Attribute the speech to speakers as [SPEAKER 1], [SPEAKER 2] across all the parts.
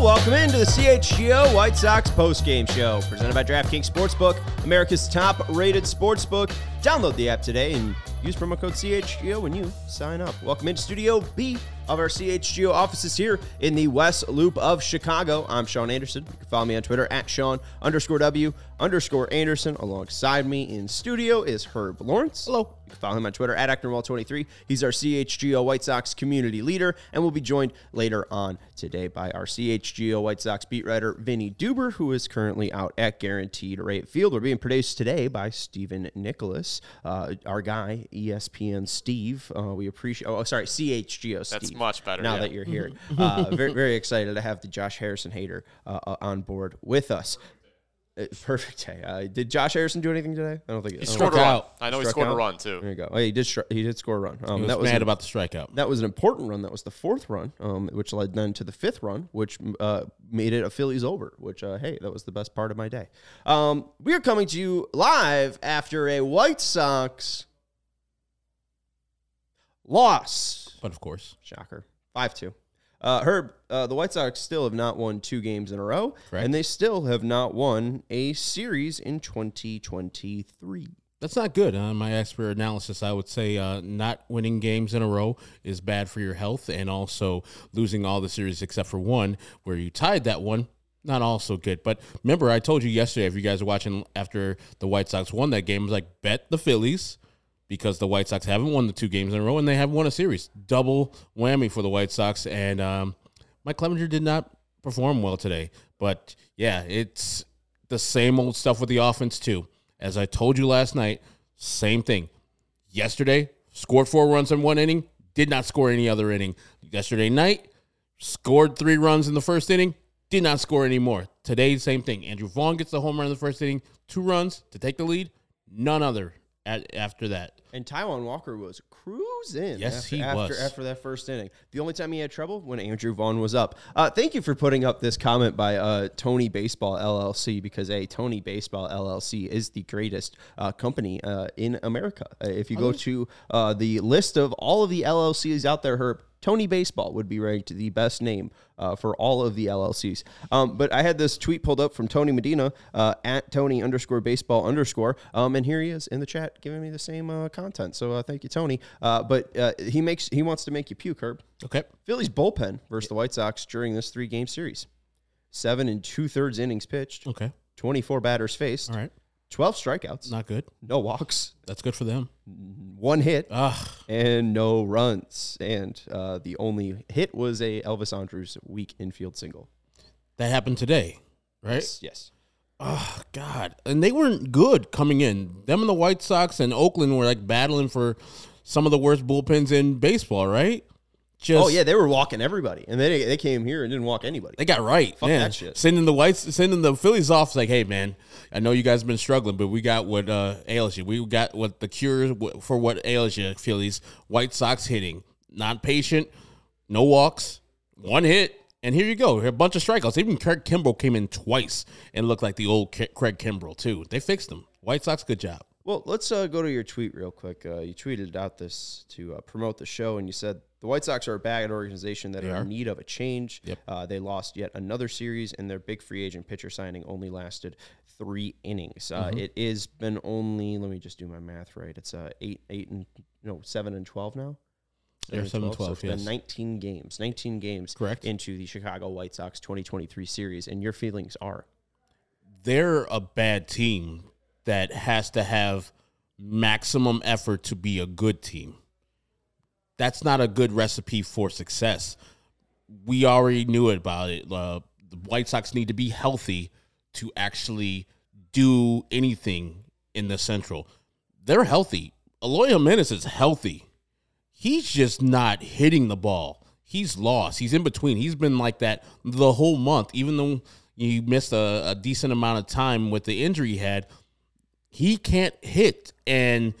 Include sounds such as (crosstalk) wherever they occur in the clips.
[SPEAKER 1] Welcome into the CHGO White Sox postgame show presented by DraftKings Sportsbook, America's top-rated sportsbook. Download the app today and use promo code CHGO when you sign up. Welcome into Studio B of our CHGO offices here in the West Loop of Chicago. I'm Sean Anderson. You can follow me on Twitter at Sean underscore W underscore Anderson. Alongside me in studio is Herb Lawrence.
[SPEAKER 2] Hello.
[SPEAKER 1] You can follow him on Twitter at ActorWall23. He's our CHGO White Sox community leader and we'll be joined later on today by our CHGO White Sox beat writer Vinny Duber, who is currently out at Guaranteed Rate Field. We're being produced today by Stephen Nicholas, uh, our guy, ESPN Steve. Uh, we appreciate, oh, sorry, CHGO Steve.
[SPEAKER 3] That's much better,
[SPEAKER 1] Now
[SPEAKER 3] yeah.
[SPEAKER 1] that you're here. Uh, very, very excited to have the Josh Harrison hater uh, uh, on board with us. Uh, perfect (laughs) day. Uh, did Josh Harrison do anything today? I don't think
[SPEAKER 3] He
[SPEAKER 1] don't
[SPEAKER 3] scored a run.
[SPEAKER 2] out.
[SPEAKER 3] I know he scored
[SPEAKER 1] out?
[SPEAKER 3] a run too.
[SPEAKER 1] There you go. Oh, he did. Stri- he did score a run. Um,
[SPEAKER 2] He was
[SPEAKER 1] that was
[SPEAKER 2] mad
[SPEAKER 1] an-
[SPEAKER 2] about the strikeout.
[SPEAKER 1] that was an important run. That was the fourth run, um, which led then to the fifth run, which uh, made it a Phillies over. Which, uh, hey, that was the best part of my day. Um, we are coming to you live after a White Sox loss.
[SPEAKER 2] But of course,
[SPEAKER 1] Shocker, five two. Uh, Herb, uh, the White Sox still have not won two games in a row,
[SPEAKER 2] Correct.
[SPEAKER 1] and they still have not won a series in 2023.
[SPEAKER 2] that's not good. On my expert analysis, I would say uh, not winning games in a row is bad for your health, and also losing all the series except for one, where you tied that one. Not also good, but remember I told you yesterday. If you guys are watching after the White Sox won that game, I was like bet the Phillies because the White Sox haven't won the two games in a row and they haven't won a series. Double whammy for the White Sox. And um, Mike Clevinger did not perform well today. But yeah, it's the same old stuff with the offense, too. As I told you last night, same thing. Yesterday, scored four runs in one inning, did not score any other inning. Yesterday night, scored three runs in the first inning, did not score any more. Today, same thing. Andrew Vaughn gets the home run in the first inning, two runs to take the lead, none other at, after that.
[SPEAKER 1] And Taijuan Walker was cruising.
[SPEAKER 2] Yes,
[SPEAKER 1] after,
[SPEAKER 2] he
[SPEAKER 1] after,
[SPEAKER 2] was.
[SPEAKER 1] After that first inning. The only time he had trouble when Andrew Vaughn was up. Uh, thank you for putting up this comment by uh, Tony Baseball LLC because, a Tony Baseball LLC is the greatest uh, company uh, in America. Uh, if you go to uh, the list of all of the LLCs out there, Herb, Tony Baseball would be ranked the best name uh, for all of the LLCs. Um, but I had this tweet pulled up from Tony Medina uh, at Tony underscore baseball underscore, um, and here he is in the chat giving me the same uh, content. So uh, thank you, Tony. Uh, but uh, he makes he wants to make you puke, Herb.
[SPEAKER 2] Okay.
[SPEAKER 1] Phillies bullpen versus the White Sox during this three game series. Seven and two thirds innings pitched,
[SPEAKER 2] Okay.
[SPEAKER 1] 24 batters faced,
[SPEAKER 2] All right.
[SPEAKER 1] 12 strikeouts,
[SPEAKER 2] Not good.
[SPEAKER 1] no walks,
[SPEAKER 2] That's good for them.
[SPEAKER 1] one hit,
[SPEAKER 2] Ugh.
[SPEAKER 1] and no runs. And uh, the only hit was a Elvis Andrus weak infield single.
[SPEAKER 2] That happened today, right?
[SPEAKER 1] Yes. yes.
[SPEAKER 2] Oh God! And they weren't good coming in. Them and the White Sox and Oakland were like battling for some of the worst bullpens in baseball, right? Just,
[SPEAKER 1] Oh yeah, they were walking everybody, and they they came here and didn't walk anybody.
[SPEAKER 2] they got right.
[SPEAKER 1] Fuck
[SPEAKER 2] man.
[SPEAKER 1] that shit.
[SPEAKER 2] Sending the Whites, sending the Phillies off. Like, hey man, I know you guys have been struggling, but we got what uh, ails you. We got what the cure for what ails you, Phillies. White Sox hitting, not patient, no walks, one hit. And here you go, a bunch of strikeouts. Even Craig Kimbrel came in twice and looked like the old K- Craig Kimbrel too. They fixed him. White Sox, good job.
[SPEAKER 1] Well, let's uh, go to your tweet real quick. Uh, you tweeted out this to uh, promote the show, and you said the White Sox are a bad organization that
[SPEAKER 2] They
[SPEAKER 1] are, in need of a change.
[SPEAKER 2] Yep.
[SPEAKER 1] Uh, they lost yet another series, and their big free agent pitcher signing only lasted three innings. Uh,
[SPEAKER 2] Mm-hmm.
[SPEAKER 1] It is been only let me just do my math right. It's uh, eight, eight, and no seven and twelve now.
[SPEAKER 2] Seven and
[SPEAKER 1] So
[SPEAKER 2] 12,
[SPEAKER 1] it's been
[SPEAKER 2] yes.
[SPEAKER 1] 19 games, 19 games
[SPEAKER 2] Correct.
[SPEAKER 1] into the Chicago White Sox 2023 series, and your feelings are
[SPEAKER 2] they're a bad team that has to have maximum effort to be a good team. That's not a good recipe for success. We already knew about it. Uh, the White Sox need to be healthy to actually do anything in the Central. They're healthy. Eloy Jimenez is healthy. He's just not hitting the ball. He's lost. He's in between. He's been like that the whole month, even though he missed a, a decent amount of time with the injury he had. He can't hit. And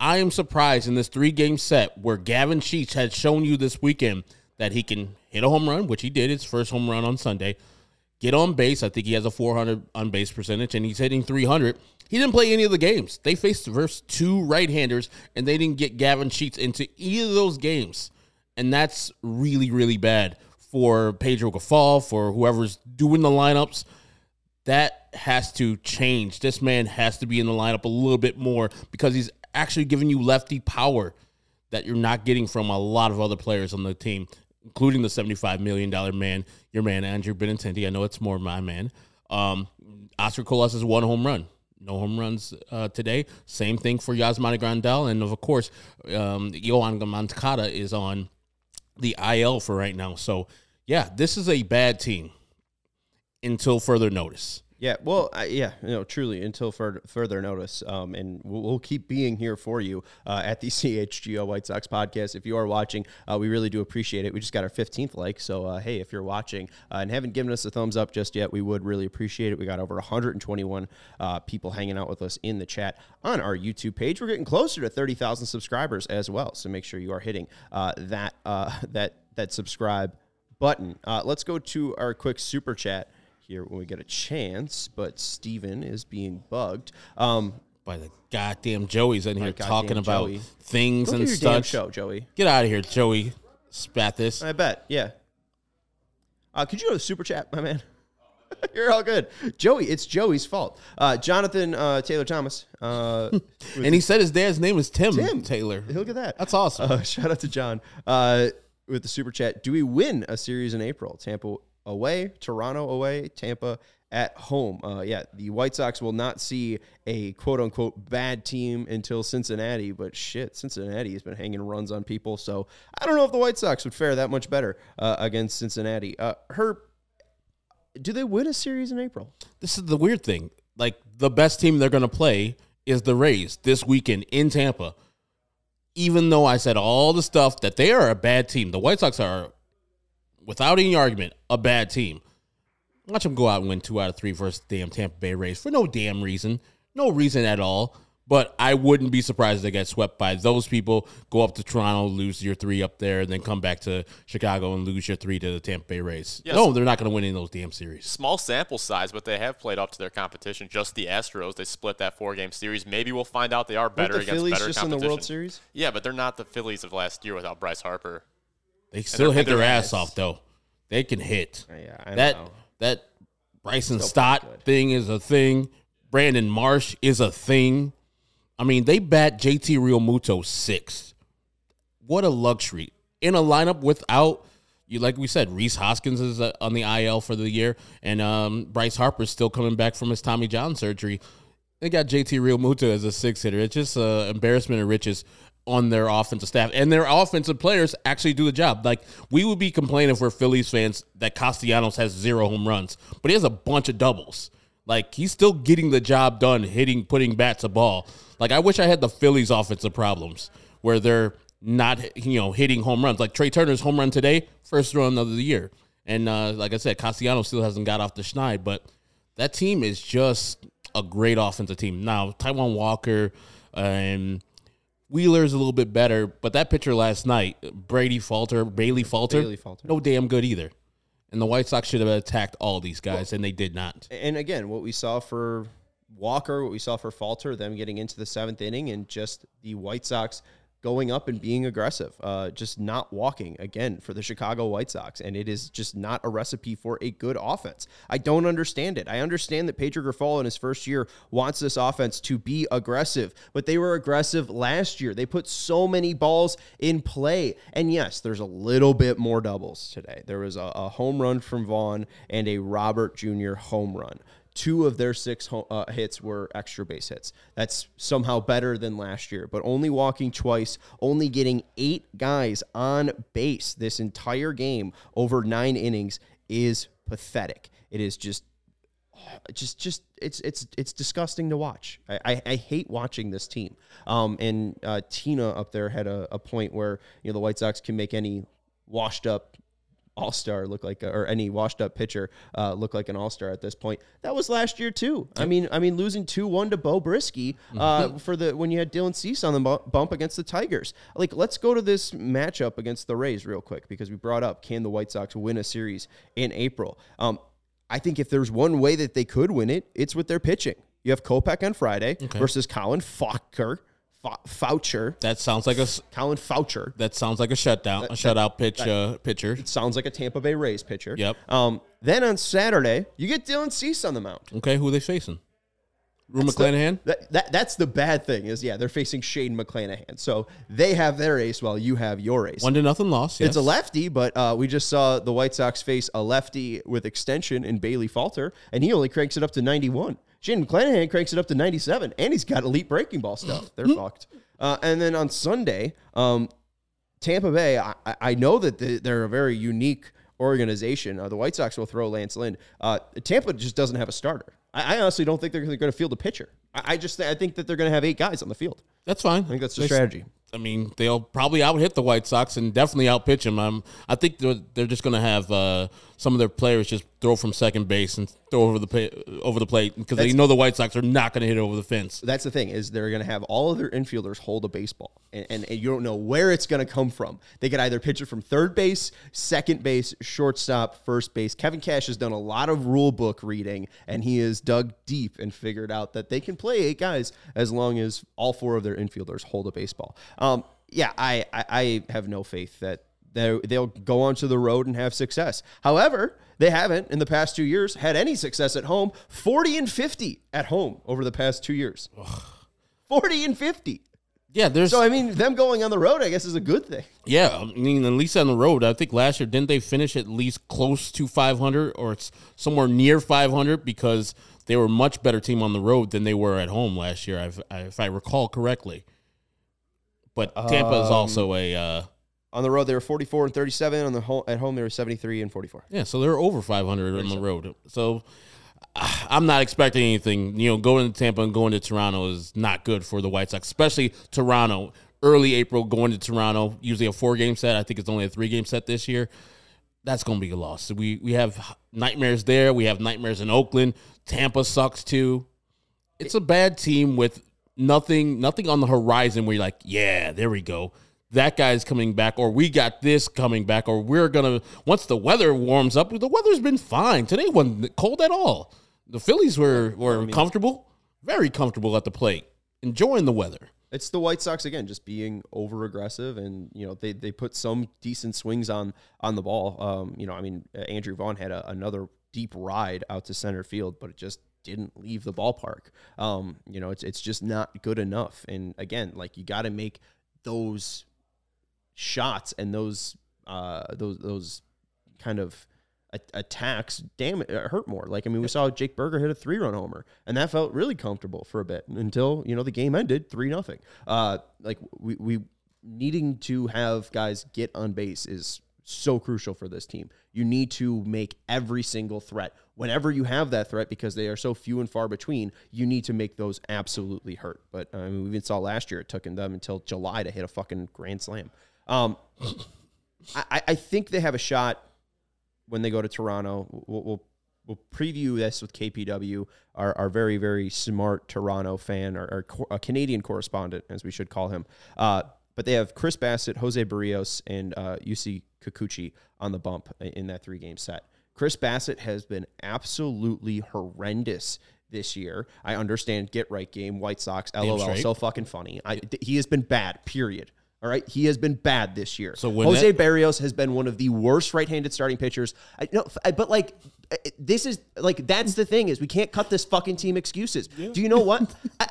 [SPEAKER 2] I am surprised in this three game set where Gavin Sheets had shown you this weekend that he can hit a home run, which he did his first home run on Sunday, get on base. I think he has a 400 on base percentage, and he's hitting 300. He didn't play any of the games. They faced versus two right handers, and they didn't get Gavin Sheets into either of those games. And that's really, really bad for Pedro Grifol, for whoever's doing the lineups. That has to change. This man has to be in the lineup a little bit more because he's actually giving you lefty power that you're not getting from a lot of other players on the team, including the $75 million man, your man, Andrew Benintendi. I know it's more my man. Um, Oscar Colas is one home run. No home runs uh, today. Same thing for Yasmani Grandal. And of course, um, Yoan Moncada is on the IL for right now. So, yeah, this is a bad team until further notice.
[SPEAKER 1] Yeah, well, uh, yeah, you know, truly until further further notice, um, and we'll, we'll, keep being here for you uh, at the (laughs) CHGO White Sox podcast. If you are watching, uh, we really do appreciate it. We just got our 15th like, so uh, hey, if you're watching uh, and haven't given us a thumbs up just yet, we would really appreciate it. We got over 121 uh, people hanging out with us in the chat on our YouTube page. We're getting closer to 30,000 subscribers as well, so make sure you are hitting that (laughs) that that subscribe button. let's go to our quick super chat here when we get a chance, but Steven is being bugged. Um,
[SPEAKER 2] by the goddamn Joey's in here talking about Joey. things
[SPEAKER 1] Go
[SPEAKER 2] and stuff.
[SPEAKER 1] show, Joey.
[SPEAKER 2] Get out of here, Joey. Spat this.
[SPEAKER 1] I bet. Yeah. Uh, could you go to super chat, my man? (laughs) You're all good. Joey, it's Joey's fault. Uh, Jonathan uh, Taylor Thomas. Uh, (laughs)
[SPEAKER 2] and he said his dad's name was Tim, Tim. Taylor.
[SPEAKER 1] Look at that.
[SPEAKER 2] That's awesome.
[SPEAKER 1] Uh, (laughs) shout out to John uh, with the super chat. Do we win a series in April? Tampa away, Toronto away, Tampa at home. Uh, yeah, the White Sox will not see a quote unquote bad team until Cincinnati, but shit, Cincinnati has been hanging runs on people. So I don't know if the White Sox would fare that much better uh, against Cincinnati. Uh, her, do they win a series in April?
[SPEAKER 2] This is the weird thing. Like the best team they're going to play is the Rays this weekend in Tampa. Even though I said all the stuff that they are a bad team, the White Sox are without any argument, a bad team. Watch them go out and win two out of three versus damn Tampa Bay Rays for no damn reason. No reason at all. But I wouldn't be surprised if they get swept by those people, go up to Toronto, lose your three up there, and then come back to Chicago and lose your three to the Tampa Bay Rays. Yes. No, they're not going to win in those damn series.
[SPEAKER 3] Small sample size, but they have played up to their competition. Just the Astros, they split that four game series. Maybe we'll find out they are better
[SPEAKER 1] the
[SPEAKER 3] against
[SPEAKER 1] Phillies
[SPEAKER 3] better
[SPEAKER 1] just
[SPEAKER 3] competition.
[SPEAKER 1] in the World Series?
[SPEAKER 3] Yeah, but they're not the Phillies of last year without Bryce Harper.
[SPEAKER 2] They still hit their ass off though. They can hit.
[SPEAKER 1] Yeah,
[SPEAKER 2] that
[SPEAKER 1] know.
[SPEAKER 2] that Bryson Stott thing is a thing. Brandon Marsh is a thing. I mean, they bat JT Realmuto six. What a luxury in a lineup without you. Like we said, Rhys Hoskins is uh, on the IL for the year, and um, Bryce Harper's still coming back from his Tommy John surgery. They got JT Realmuto as a six hitter. It's just an uh, embarrassment of riches on their offensive staff, and their offensive players actually do the job. Like we would be complaining if we're Phillies fans that Castellanos has zero home runs, but he has a bunch of doubles. Like he's still getting the job done, hitting, putting bats a ball. Like I wish I had the Phillies offensive problems where they're not, you know, hitting home runs. Like Trea Turner's home run today, first run of the year, and uh, like I said, Castellanos still hasn't got off the schneid, but that team is just a great offensive team. Now Taijuan Walker and Wheeler's a little bit better, but that pitcher last night, Brady Falter, Bailey Falter,
[SPEAKER 1] Bailey Falter,
[SPEAKER 2] no damn good either. And the White Sox should have attacked all these guys, well, and they did not.
[SPEAKER 1] And again, what we saw for Walker, what we saw for Falter, them getting into the seventh inning, and just the White Sox going up and being aggressive, uh, just not walking again for the Chicago White Sox. And it is just not a recipe for a good offense. I don't understand it. I understand that Pedro Grifol in his first year wants this offense to be aggressive, but they were aggressive last year. They put so many balls in play. And yes, there's a little bit more doubles today. There was a, a home run from Vaughn and a Robert Jr. home run two of their six uh, hits were extra base hits. That's somehow better than last year, but only walking twice, only getting eight guys on base this entire game over nine innings is pathetic. It is just (sighs) just just it's it's it's disgusting to watch. I, I, I hate watching this team. Um, and uh, Tina up there had a, a point where you know the White Sox can make any washed up all star look like, or any washed up pitcher uh, look like an all star at this point. That was last year too. I mean, I mean, losing two one to Beau Brieske uh, mm-hmm. for the when you had Dylan Cease on the bump against the Tigers. Like, let's go to this matchup against the Rays real quick because we brought up can the White Sox win a series in April? Um, I think if there's one way that they could win it, it's with their pitching. You have Kopech on Friday okay. versus Colin Fucker Fa- Foucher,
[SPEAKER 2] That sounds like a
[SPEAKER 1] Colin Faucher.
[SPEAKER 2] that sounds like a shutdown, a shutout pitch uh, pitcher.
[SPEAKER 1] Sounds like a Tampa Bay Rays pitcher.
[SPEAKER 2] Yep.
[SPEAKER 1] Um, then on Saturday, you get Dylan Cease on the mound.
[SPEAKER 2] Okay, who are they facing? Rue
[SPEAKER 1] That's the-
[SPEAKER 2] McClanahan.
[SPEAKER 1] That, that that's the bad thing is yeah they're facing Shane McClanahan so they have their ace while you have your ace.
[SPEAKER 2] One to nothing loss.
[SPEAKER 1] It's a lefty, but uh, we just saw the White Sox face a lefty with extension in Bailey Falter, and he only cranks it up to 91. Shane McClanahan cranks it up to 97, and he's got elite breaking ball stuff. (laughs) They're fucked. Uh, and then on Sunday, um, Tampa Bay, I, I- know that they- they're a very unique organization. Uh, the White Sox will throw Lance Lynn. Uh, Tampa just doesn't have a starter. I, I honestly don't think they're going to field a pitcher. I, I just I think that they're going to have eight guys on the field.
[SPEAKER 2] That's fine.
[SPEAKER 1] I think that's the strategy.
[SPEAKER 2] I mean, they'll probably out hit the White Sox and definitely out pitch them. Um, I think they're, they're just going to have uh, some of their players just throw from second base and throw over the pa- over the plate because they know the White Sox are not going to hit over the fence.
[SPEAKER 1] that's the thing is they're going to have all of their infielders hold a baseball and, and, and you don't know where it's going to come from. They could either pitch it from third base second base shortstop first base. Kevin cash has done a lot of rule book reading and he has dug deep and figured out that they can play eight guys as long as all four of their infielders hold a baseball. Um, yeah I, I, I have no faith that they- they'll go onto the road and have success however they haven't in the past two years had any success at home 40 and 50 at home over the past two years 40 and 50.
[SPEAKER 2] Yeah, there's
[SPEAKER 1] So, I mean, them going on the road, I guess, is a good thing.
[SPEAKER 2] yeah. I mean, at least on the road. I think last year didn't they finish at least close to 500 or it's somewhere near 500 because they were a much better team on the road than they were at home last year, if, if I recall correctly. But Tampa
[SPEAKER 1] Um,
[SPEAKER 2] is also a uh,
[SPEAKER 1] On the road, they were 44 and 37. On the home, At home, they were 73 and 44.
[SPEAKER 2] Yeah, so they're over 500 on the road. So ah, I'm not expecting anything. You know, going to Tampa and going to Toronto is not good for the White Sox, especially Toronto. Early April going to Toronto, usually a four game set. I think it's only a three game set this year. That's going to be a loss. We we have nightmares there. We have nightmares in Oakland. Tampa sucks too. It's a bad team with nothing nothing on the horizon where you're like, yeah, there we go. That guy's coming back, or we got this coming back, or we're gonna once the weather warms up. The weather's been fine today. wasn't cold at all. The Phillies were were comfortable, very comfortable at the plate, enjoying the weather.
[SPEAKER 1] It's the White Sox again, just being over aggressive, and you know they, they put some decent swings on on the ball. Um, you know, I mean, Andrew Vaughn had a, another deep ride out to center field, but it just didn't leave the ballpark. Um, you know, it's it's just not good enough. And again, like you got to make those shots and those uh those those kind of a- attacks damn it hurt more. Like i mean we saw Jake Burger hit a three run homer and that felt really comfortable for a bit until you know the game ended three nothing. Uh like we we needing to have guys get on base is so crucial for this team. You need to make every single threat. Whenever you have that threat because they are so few and far between you need to make those absolutely hurt. But i mean we even saw last year it took them until july to hit a fucking grand slam um I, I think they have a shot when they go to Toronto. We'll, we'll, we'll preview this with KPW, our, our very, very smart Toronto fan, our, our a Canadian correspondent, as we should call him. Uh, but they have Chris Bassitt, Jose Berrios, and uh, Yusei Kikuchi on the bump in that three game set. Chris Bassitt has been absolutely horrendous this year. I understand get right game, White Sox, LOL, so fucking funny. I, he has been bad, period. All right, he has been bad this year.
[SPEAKER 2] So when
[SPEAKER 1] Jose
[SPEAKER 2] that-
[SPEAKER 1] Berrios has been one of the worst right-handed starting pitchers. I no, f- but like this is like that's the thing is we can't cut this fucking team excuses. Do you know what? (laughs) I,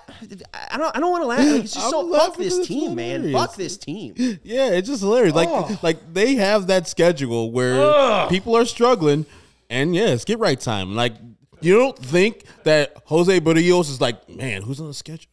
[SPEAKER 1] I don't I don't want to laugh. Like, it's just
[SPEAKER 2] I'm
[SPEAKER 1] so fuck
[SPEAKER 2] this
[SPEAKER 1] this
[SPEAKER 2] 'cause it's
[SPEAKER 1] team, man. Fuck this team. (laughs)
[SPEAKER 2] Yeah, it's just hilarious. Like
[SPEAKER 1] Oh.
[SPEAKER 2] like they have that schedule where people are struggling, and yeah, it's get right time. Like you don't think that Jose Berrios is like, man, who's on the schedule?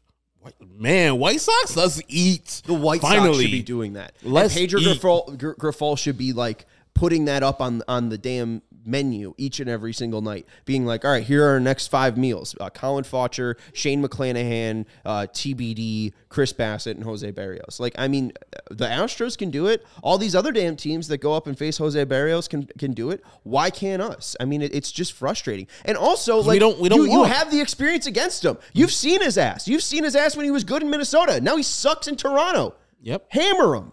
[SPEAKER 2] Man, White Sox, let's eat.
[SPEAKER 1] The White
[SPEAKER 2] Finally.
[SPEAKER 1] Sox should be doing that.
[SPEAKER 2] Let's
[SPEAKER 1] and Pedro. Grifol, Grifol should be like putting that up on on the damn menu each and every single night, being like, all right, here are our next five meals: uh, Colin Faucher, Shane McClanahan, uh, TBD, Chris Bassitt, and Jose Berrios. Like, I mean, the Astros can do it. All these other damn teams that go up and face Jose Berrios can can do it. Why can't us? I mean, it, it's just frustrating. And also, like, we
[SPEAKER 2] don't- we don't
[SPEAKER 1] you, you have the experience against him. You've seen his ass. You've seen his ass when he was good in Minnesota. Now he sucks in Toronto.
[SPEAKER 2] Yep,
[SPEAKER 1] Hammer him.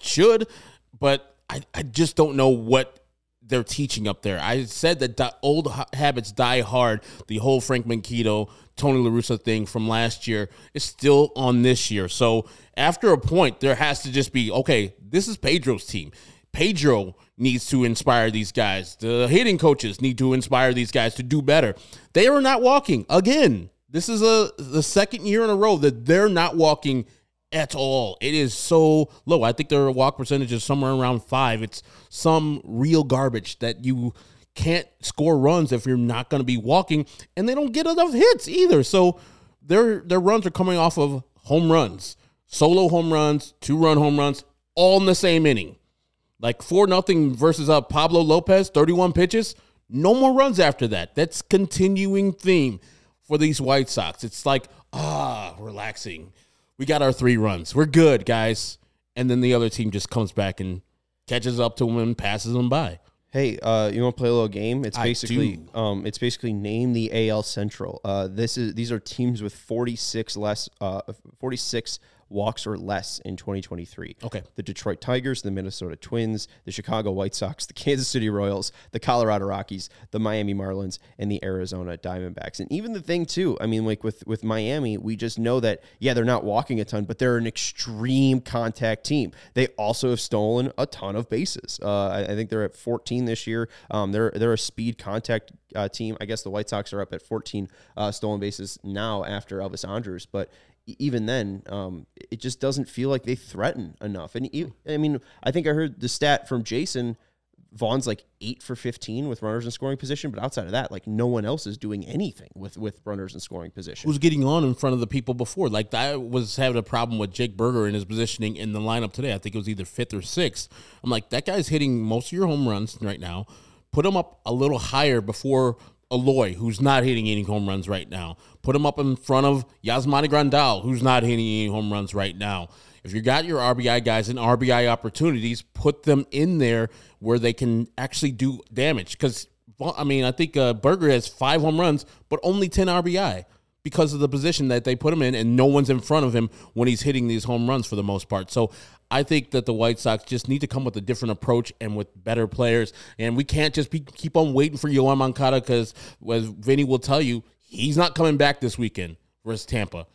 [SPEAKER 2] should, but I, I just don't know what they're teaching up there. I said that old ha- habits die hard. The whole Frank Menechino, Tony La Russa thing from last year is still on this year. So after a point, there has to just be okay. This is Pedro's team. Pedro needs to inspire these guys. The hitting coaches need to inspire these guys to do better. They are not walking again. This is a the second year in a row that they're not walking at all. It is so low. I think their walk percentage is somewhere around five. It's some real garbage that you can't score runs if you're not going to be walking, and they don't get enough hits either. So their their runs are coming off of home runs, solo home runs, two run home runs, all in the same inning. Like four nothing versus uh, Pablo Lopez, thirty one pitches, no more runs after that. That's continuing theme for these White Sox. It's like ah, relaxing we got our three runs. We're good, guys. And then the other team just comes back and catches up to them and passes them by.
[SPEAKER 1] Hey, uh, you want to play a little game? It's
[SPEAKER 2] I
[SPEAKER 1] basically um, it's basically name the AL Central. Uh, this is these are teams with forty six less uh, forty six walks or less in 2023.
[SPEAKER 2] Okay.
[SPEAKER 1] The Detroit Tigers, the Minnesota Twins, the Chicago White Sox, the Kansas City Royals, the Colorado Rockies, the Miami Marlins, and the Arizona Diamondbacks. And even the thing too, I mean, like with with Miami, we just know that yeah, they're not walking a ton, but they're an extreme contact team. They also have stolen a ton of bases. Uh, I, I think they're at 14 this year. Um, they're they're a speed contact uh, team. I guess the White Sox are up at 14 uh, stolen bases now after Elvis Andrus, but even then, um, it just doesn't feel like they threaten enough. And I mean, I think I heard the stat from Jason. Vaughn's like eight for fifteen with runners in scoring position, but outside of that, like no one else is doing anything with with runners in scoring position.
[SPEAKER 2] Who's getting on in front of the people before? Like I was having a problem with Jake Burger and his positioning in the lineup today. I think it was either fifth or sixth. I'm like, that guy's hitting most of your home runs right now. Put him up a little higher before Eloy, who's not hitting any home runs right now. Put him up in front of Yasmani Grandal, who's not hitting any home runs right now. If you got your RBI guys and RBI opportunities, put them in there where they can actually do damage. Because I mean, I think uh, Burger has five home runs, but only ten RBI because of the position that they put him in, and no one's in front of him when he's hitting these home runs for the most part. So I think that the White Sox just need to come with a different approach and with better players. And we can't just be, keep on waiting for Yoan Moncada because, as Vinny will tell you, he's not coming back this weekend versus Tampa.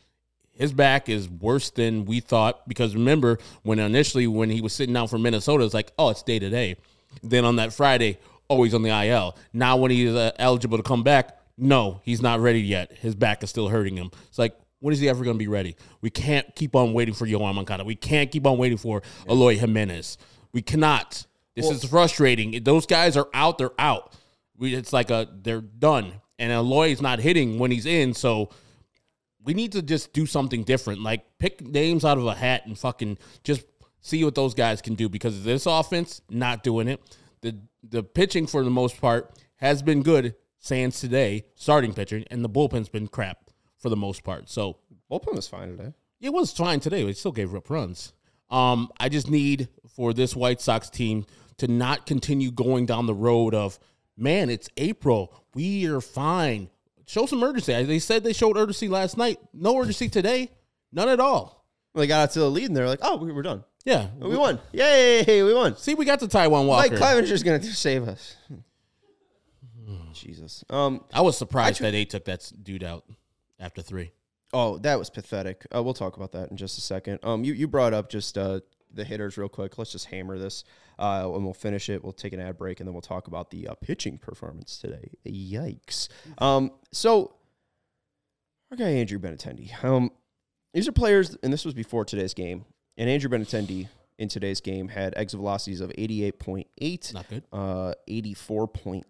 [SPEAKER 2] His back is worse than we thought because remember when initially when he was sitting down for Minnesota, it's like, oh, it's day to day. Then on that Friday, oh, he's on the IL. Now when he's uh, eligible to come back, no, he's not ready yet. His back is still hurting him. It's like, when is he ever going to be ready? We can't keep on waiting for Yoan Moncada. We can't keep on waiting for Eloy Jimenez. We cannot. This is frustrating. Those guys are out. They're out. We, it's like a they're done. And Eloy is not hitting when he's in. So we need to just do something different. Like pick names out of a hat and fucking just see what those guys can do. Because this offense not doing it. The the pitching for the most part has been good. Sans today, starting pitching, and the bullpen's been crap for the most part. So
[SPEAKER 1] Bullpen was fine today.
[SPEAKER 2] it was fine today. It still gave up runs. Um, I just need for this White Sox team to not continue going down the road of, man, it's April. We are fine. Show some urgency. They said they showed urgency last night. No urgency today. None at all.
[SPEAKER 1] They got out to the lead and they're like, "Oh, we- we're done.
[SPEAKER 2] Yeah.
[SPEAKER 1] We won! Yay, we won!"
[SPEAKER 2] See, we got the Taijuan Walker.
[SPEAKER 1] Mike Clevinger's gonna (laughs) save us. (sighs) Jesus. Um.
[SPEAKER 2] I was surprised that they took that dude out after three.
[SPEAKER 1] Oh, that was pathetic. Uh, we'll talk about that in just a second. Um. You you brought up just uh the hitters real quick. Let's just hammer this. Uh, and we'll finish it. We'll take an ad break and then we'll talk about the uh, pitching performance today. Yikes. Um. So our guy Andrew Benintendi. Um. These are players, and this was before today's game. And Andrew Benintendi in today's game had exit velocities of eighty eight point eight.
[SPEAKER 2] Not good.
[SPEAKER 1] uh, 84.9.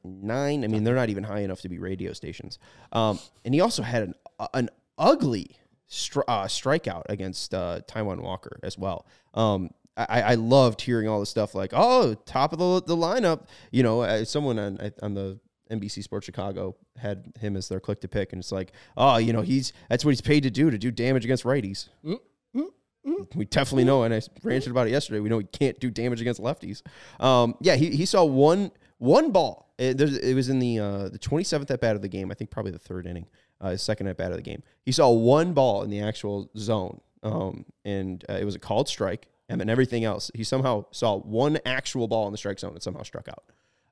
[SPEAKER 1] I mean, they're not even high enough to be radio stations. Um, and he also had an, an ugly stri- uh, strikeout against uh, Taijuan Walker as well. Um, I, I loved hearing all the stuff like, oh, top of the, the lineup. You know, someone on, on the NBC Sports Chicago had him as their click to pick, and it's like, oh, you know, he's that's what he's paid to do to do damage against righties. We definitely know, and I ranted about it yesterday. We know he can't do damage against lefties. Um, yeah, he, he saw one one ball. It, it was in the uh, the 27th at bat of the game. I think probably the third inning, uh, his second at bat of the game. He saw one ball in the actual zone, um, and uh, it was a called strike. And then everything else, he somehow saw one actual ball in the strike zone and somehow struck out.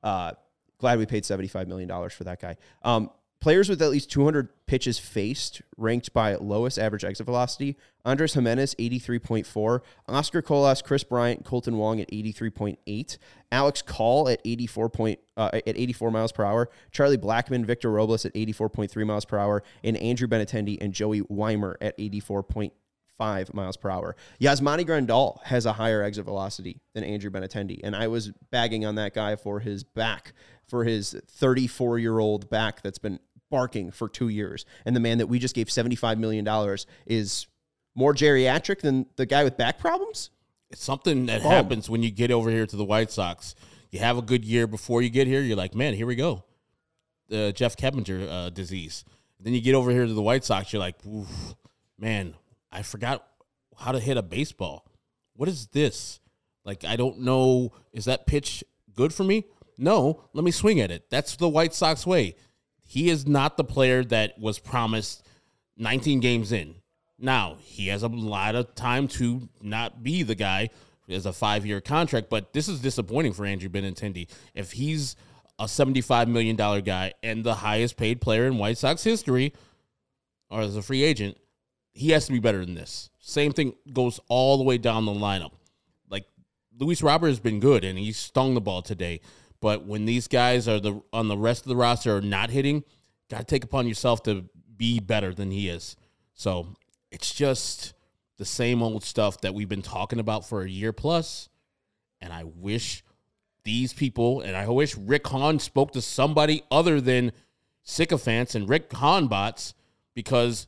[SPEAKER 1] Uh, glad we paid $75 million for that guy. Um, players with at least 200 pitches faced, ranked by lowest average exit velocity. Andres Gimenez, 83.4. Oscar Colas, Kris Bryant, Kolten Wong at 83.8. Alex Call at 84 point, uh, at 84 miles per hour. Charlie Blackmon, Victor Robles at 84.3 miles per hour. And Andrew Benintendi and Joey Wiemer at 84.5 miles per hour. Yasmani Grandal has a higher exit velocity than Andrew Benintendi, and I was bagging on that guy for his back, for his 34 year old back that's been barking for two years, and the man that we just gave 75 million dollars is more geriatric than the guy with back problems.
[SPEAKER 2] It's something that happens when you get over here to the White Sox. You have a good year before you get here. You're like, man, here we go. The Jeff Keppinger uh, disease. Then you get over here to the White Sox. You're like, man, I forgot how to hit a baseball. What is this? Like, I don't know. Is that pitch good for me? No, let me swing at it. That's the White Sox way. He is not the player that was promised 19 games in. Now, he has a lot of time to not be the guy as a five year contract, but this is disappointing for Andrew Benintendi. If he's a $75 million guy and the highest paid player in White Sox history, or as a free agent, he has to be better than this. Same thing goes all the way down the lineup. Like Luis Robert has been good and he stung the ball today, but when these guys are the on the rest of the roster are not hitting, got to take upon yourself to be better than he is. So it's just the same old stuff that we've been talking about for a year plus, and I wish these people and I wish Rick Hahn spoke to somebody other than sycophants and Rick Hahn bots because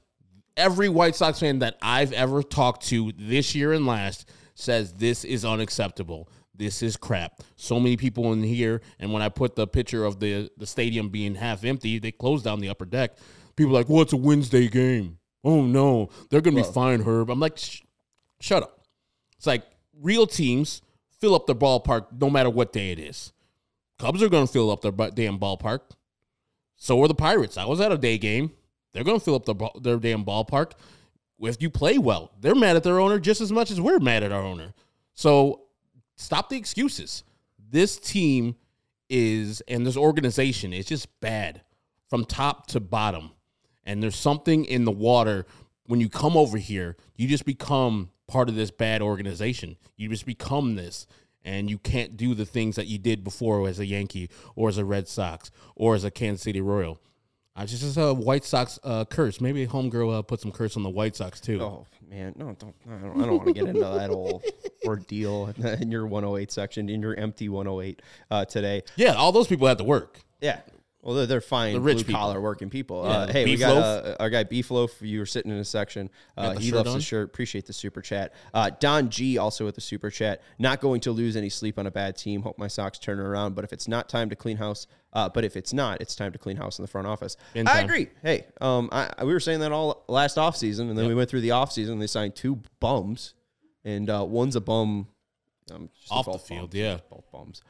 [SPEAKER 2] every White Sox fan that I've ever talked to this year and last says this is unacceptable. This is crap. So many people in here, and when I put the picture of the the stadium being half empty, they closed down the upper deck. People are like, "Well, it's a Wednesday game. Oh no, they're gonna be fine, Herb." I'm like, Sh- "Shut up." It's like real teams fill up their ballpark no matter what day it is. Cubs are gonna fill up their damn ballpark. So are the Pirates. I was at a day game. They're going to fill up their, their damn ballpark if you play well. They're mad at their owner just as much as we're mad at our owner. So stop the excuses. This team is, and this organization is just bad from top to bottom. And there's something in the water when you come over here, you just become part of this bad organization. You just become this. And you can't do the things that you did before as a Yankee or as a Red Sox or as a Kansas City Royal. I just a White Sox uh, curse. Maybe homegirl uh, put some curse on the White Sox too.
[SPEAKER 1] Oh man, no, don't. I don't, I don't want to get into that whole (laughs) ordeal in your 108 section, in your empty 108 uh, today.
[SPEAKER 2] Yeah, all those people had to work.
[SPEAKER 1] Yeah. Well, they're, they're fine,
[SPEAKER 2] The rich
[SPEAKER 1] blue collar working people.
[SPEAKER 2] Yeah,
[SPEAKER 1] uh, hey, we got uh, our guy Beef Loaf. You were sitting in a section. Uh, he loves
[SPEAKER 2] on?
[SPEAKER 1] the shirt. Appreciate the super chat. Uh, Don G also with the super chat. Not going to lose any sleep on a bad team. Hope my socks turn around. But if it's not time to clean house, uh, but if it's not, it's time to clean house in the front office. I agree. Hey, um, I, we were saying that all last offseason, and then we went through the offseason. and They signed two bums, and uh, one's a bum. Um, just
[SPEAKER 2] Off the field,
[SPEAKER 1] bums,
[SPEAKER 2] yeah.
[SPEAKER 1] both bums.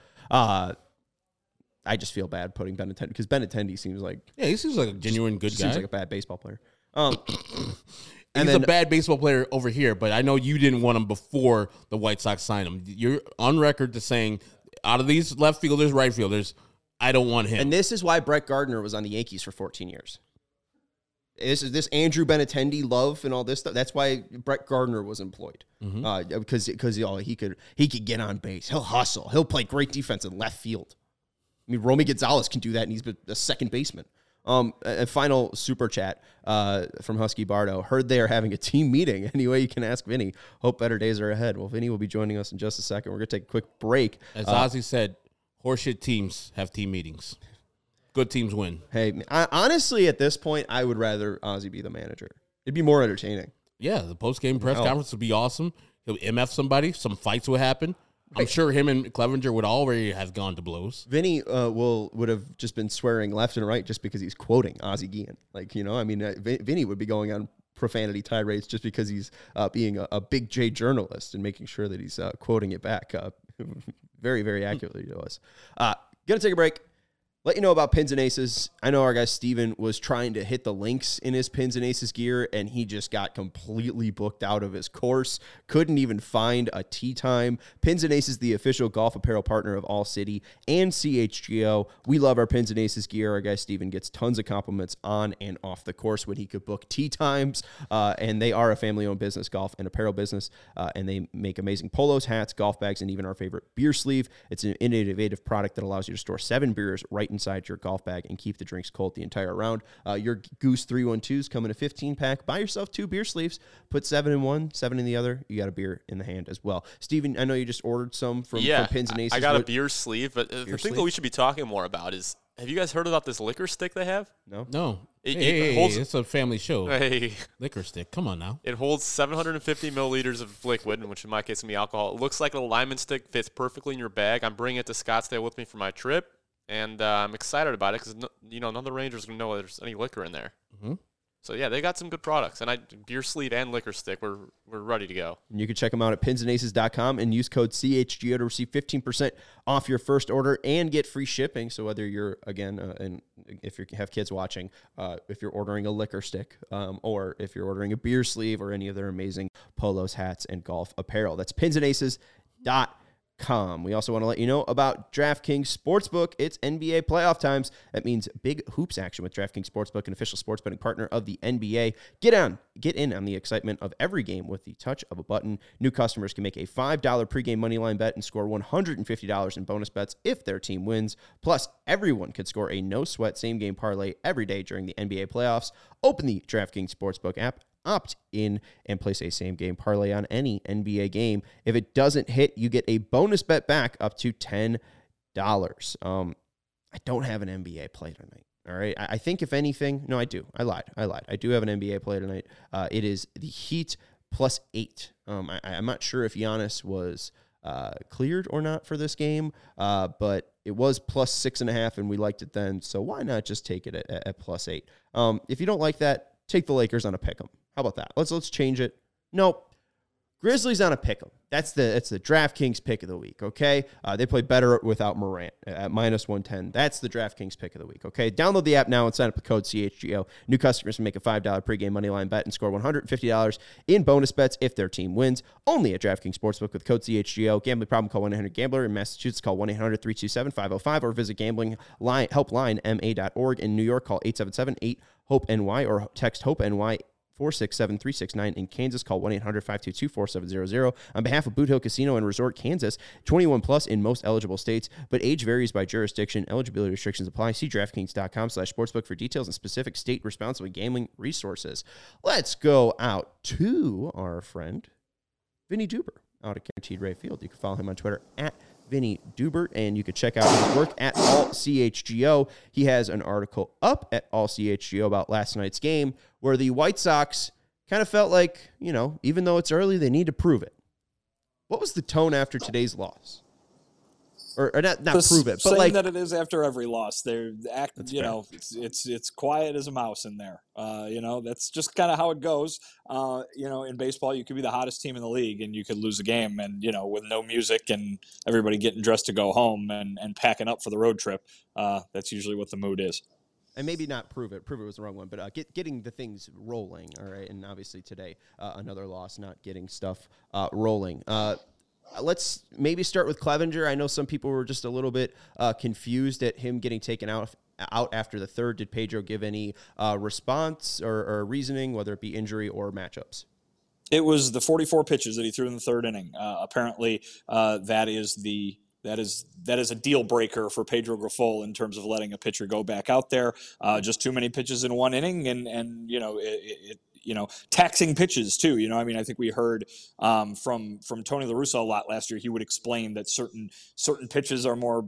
[SPEAKER 1] I just feel bad putting Benintendi because Benintendi seems like
[SPEAKER 2] Yeah, he seems like a genuine good guy.
[SPEAKER 1] seems like a bad baseball player. Um, (coughs) and
[SPEAKER 2] He's
[SPEAKER 1] and
[SPEAKER 2] a bad baseball player over here, but I know you didn't want him before the White Sox signed him. You're on record to saying out of these left fielders, right fielders, I don't want him.
[SPEAKER 1] and this is why Brett Gardner was on the Yankees for 14 years. This is this Andrew Benintendi love and all this stuff. That's why Brett Gardner was employed
[SPEAKER 2] Mm-hmm.
[SPEAKER 1] uh, because because you know, he could he could get on base. He'll hustle. He'll play great defense in left field. I mean, Romy Gonzalez can do that, and he's been a second baseman. Um, a final super chat uh, from Husky Bardo. Heard they are having a team meeting. (laughs) Anyway, you can ask Vinny. Hope better days are ahead. Well, Vinny will be joining us in just a second. We're gonna take a quick break.
[SPEAKER 2] As
[SPEAKER 1] Uh,
[SPEAKER 2] Ozzy said, horseshit teams have team meetings. Good teams win.
[SPEAKER 1] Hey, I, honestly, at this point, I would rather Ozzy be the manager. It'd be more entertaining.
[SPEAKER 2] Yeah, the post game press
[SPEAKER 1] Hell.
[SPEAKER 2] conference would be awesome. He'll MF somebody, some fights would happen. I'm sure him and Clevinger would already have gone to blows.
[SPEAKER 1] Vinny uh, will would have just been swearing left and right just because he's quoting Ozzy Guillen. Like you know, I mean, uh, Vin- Vinny would be going on profanity tirades just because he's uh, being a, a big J journalist and making sure that he's uh, quoting it back uh, (laughs) very very accurately to us. Uh, gonna take a break. Let you know about pins and aces. I know our guy Steven was trying to hit the links in his pins and aces gear, and he just got completely booked out of his course. Couldn't even find a tee time. Pins and Aces, the official golf apparel partner of All City and CHGO. We love our pins and aces gear. Our guy Steven gets tons of compliments on and off the course when he could book tee times. Uh, and they are a family owned business, golf and apparel business. Uh, and they make amazing polos, hats, golf bags, and even our favorite beer sleeve. It's an innovative product that allows you to store seven beers right inside your golf bag and keep the drinks cold the entire round. Uh, your Goose 312s come in a 15 pack. Buy yourself two beer sleeves, put seven in one, seven in the other. You got a beer in the hand as well. Steven, I know you just ordered some from,
[SPEAKER 3] yeah,
[SPEAKER 1] from Pins and Aces.
[SPEAKER 3] I got a beer sleeve, but uh, the thing
[SPEAKER 1] sleeve?
[SPEAKER 3] that we should be talking more about is have you guys heard about this liquor stick they have?
[SPEAKER 1] No?
[SPEAKER 2] No,
[SPEAKER 3] It-
[SPEAKER 2] hey,
[SPEAKER 3] it
[SPEAKER 2] hey, hey,
[SPEAKER 3] holds-
[SPEAKER 2] it's a family show.
[SPEAKER 3] Hey,
[SPEAKER 2] Liquor stick. Come on now.
[SPEAKER 3] it holds 750 milliliters of liquid, which in my case can be alcohol. It looks like a lemon stick, fits perfectly in your bag. I'm bringing it to Scottsdale with me for my trip, and uh, I'm excited about it because no, you know none of the Rangers gonna know there's any liquor in there.
[SPEAKER 2] Mhm.
[SPEAKER 3] So yeah, they got some good products, and I beer sleeve and liquor stick. We're we're ready to go.
[SPEAKER 1] And you can check them out at pinsandaces.com and use code CHGO to receive 15% off your first order and get free shipping. So whether you're, again, uh, and if you have kids watching, uh, if you're ordering a liquor stick um, or if you're ordering a beer sleeve or any of their amazing polos, hats, and golf apparel. That's pinsandaces.com. We also want to let you know about DraftKings Sportsbook. It's NBA playoff times. That means big hoops action with DraftKings Sportsbook, an official sports betting partner of the NBA. Get on, get in on the excitement of every game with the touch of a button. New customers can make a $5 pregame moneyline bet and score $150 in bonus bets if their team wins. Plus, everyone could score a no sweat same game parlay every day during the NBA playoffs. Open the DraftKings Sportsbook app opt in and place a same game parlay on any NBA game. If it doesn't hit, you get a bonus bet back up to $10. Um, I don't have an NBA play tonight. All right. I, I think if anything, no, I do. I lied. I lied. I do have an NBA play tonight. Uh, it is the Heat plus eight. Um, I, I'm not sure if Giannis was uh, cleared or not for this game, uh, but it was plus six and a half, and we liked it then. So why not just take it at, at, at plus eight? Um, if you don't like that, take the Lakers on a pick 'em. How about that? Let's let's change it. Nope. Grizzlies on a pick 'em. That's the that's the DraftKings pick of the week. Okay, uh, they play better without Morant at minus one ten. That's the DraftKings pick of the week. Okay, download the app now and sign up with code CHGO. New customers can make a five dollar pregame money line bet and score one hundred and fifty dollars in bonus bets if their team wins. Only at DraftKings Sportsbook with code CHGO. Gambling problem? Call one eight hundred Gambler in Massachusetts. Call 1-800-327-505 or visit gambling line helpline ma.org in New York. Call 877 8 hope ny or text hope ny 467-369 in Kansas. Call 1-800-522-4700. On behalf of Boot Hill Casino and Resort, Kansas, 21 plus in most eligible states, but age varies by jurisdiction. Eligibility restrictions apply. See DraftKings.com slash sportsbook for details and specific state responsible gambling resources. Let's go out to our friend, Vinny Duber, out at Guaranteed Rate Field. You can follow him on Twitter at Vinny Duber, and you can check out his work at All CHGO. He has an article up at All CHGO about last night's game where the White Sox kind of felt like, you know, even though it's early, they need to prove it. What was the tone after today's loss? Or, or not, not
[SPEAKER 4] The
[SPEAKER 1] prove it, but
[SPEAKER 4] same
[SPEAKER 1] like
[SPEAKER 4] that it is after every loss. They're act, you
[SPEAKER 1] fair.
[SPEAKER 4] know, it's, it's it's quiet as a mouse in there. Uh, you know, that's just kind of how it goes. Uh, you know, in baseball, you could be the hottest team in the league and you could lose a game, and you know, with no music and everybody getting dressed to go home and and packing up for the road trip. Uh, that's usually what the mood is.
[SPEAKER 1] and maybe not prove it. Prove it was the wrong one, but uh, get, getting the things rolling. All right, and obviously today uh, another loss, not getting stuff uh, rolling. Uh, let's maybe start with Clevinger. I know some people were just a little bit uh, confused at him getting taken out out after the third. Did Pedro give any uh, response or, or reasoning, whether it be injury or matchups?
[SPEAKER 4] It was the 44 pitches that he threw in the third inning. Uh, apparently, uh, that is the that is that is a deal breaker for Pedro Grifol in terms of letting a pitcher go back out there. Uh, just too many pitches in one inning, and and you know it, it, it you know taxing pitches too. You know, I mean, I think we heard um, from from Tony La Russa a lot last year. He would explain that certain certain pitches are more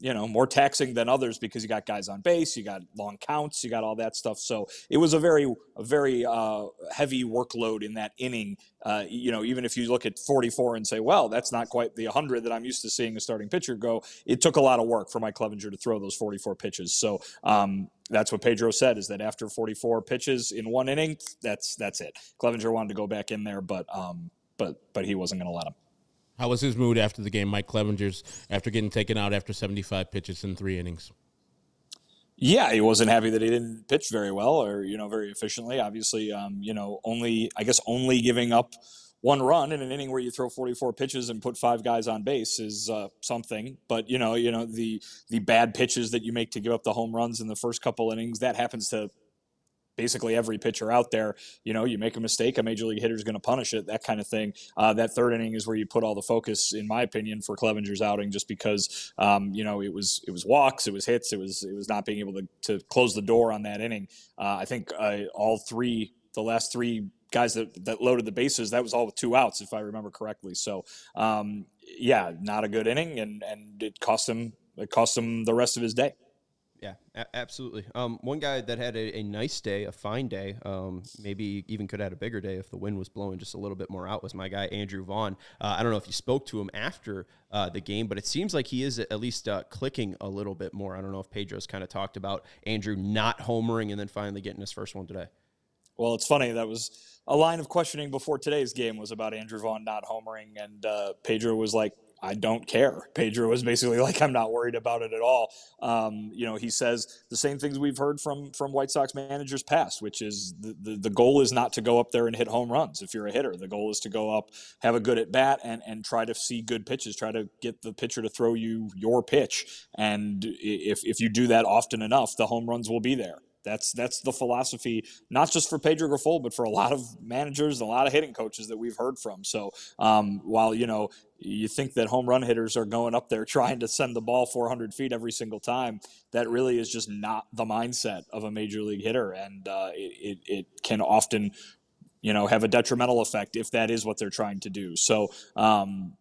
[SPEAKER 4] you know more taxing than others because you got guys on base, you got long counts, you got all that stuff. So it was a very a very uh, heavy workload in that inning. Uh, you know, even if you look at 44 and say, well, that's not quite the 100 that I'm used to seeing a starting pitcher go. It took a lot of work for Mike Clevinger to throw those 44 pitches. So um, that's what Pedro said is that after 44 pitches in one inning, that's that's it. Clevinger wanted to go back in there, but um, but but he wasn't going to let him.
[SPEAKER 2] How was his mood after the game, Mike Clevinger's, after getting taken out after 75 pitches in three innings?
[SPEAKER 4] Yeah, he wasn't happy that he didn't pitch very well or you know very efficiently. Obviously, um, you know only I guess only giving up one run in an inning where you throw 44 pitches and put five guys on base is uh, something. But you know, you know the the bad pitches that you make to give up the home runs in the first couple innings that happens to basically every pitcher out there. You know, you make a mistake, a major league hitter is going to punish it, that kind of thing. Uh, that third inning is where you put all the focus, in my opinion, for Clevinger's outing, just because um, you know it was it was walks, it was hits, it was it was not being able to to close the door on that inning. Uh, I think uh, all three, the last three guys that, that loaded the bases, that was all with two outs, if I remember correctly. So, um, yeah, not a good inning, and and it cost him it cost him the rest of his day.
[SPEAKER 1] Yeah, a- absolutely. Um, one guy that had a, a nice day, a fine day, um, maybe even could have had a bigger day if the wind was blowing just a little bit more out, was my guy Andrew Vaughn. Uh, I don't know if you spoke to him after uh, the game, but it seems like he is at least uh, clicking a little bit more. I don't know if Pedro's kind of talked about Andrew not homering and then finally getting his first one today.
[SPEAKER 4] Well, it's funny that was a line of questioning before today's game was about Andrew Vaughn not homering, and uh, Pedro was like, I don't care. Pedro was basically like, I'm not worried about it at all. Um, you know, he says the same things we've heard from from White Sox managers past, which is the, the, the goal is not to go up there and hit home runs. If you're a hitter, the goal is to go up, have a good at bat, and and try to see good pitches. Try to get the pitcher to throw you your pitch, and if if you do that often enough, the home runs will be there. That's that's the philosophy, not just for Pedro Grifol, but for a lot of managers, and a lot of hitting coaches that we've heard from. So um, while you know you think that home run hitters are going up there (laughs) trying to send the ball 400 feet every single time, that really is just not the mindset of a major league hitter, and uh, it, it, it can often you know have a detrimental effect if that is what they're trying to do. So um,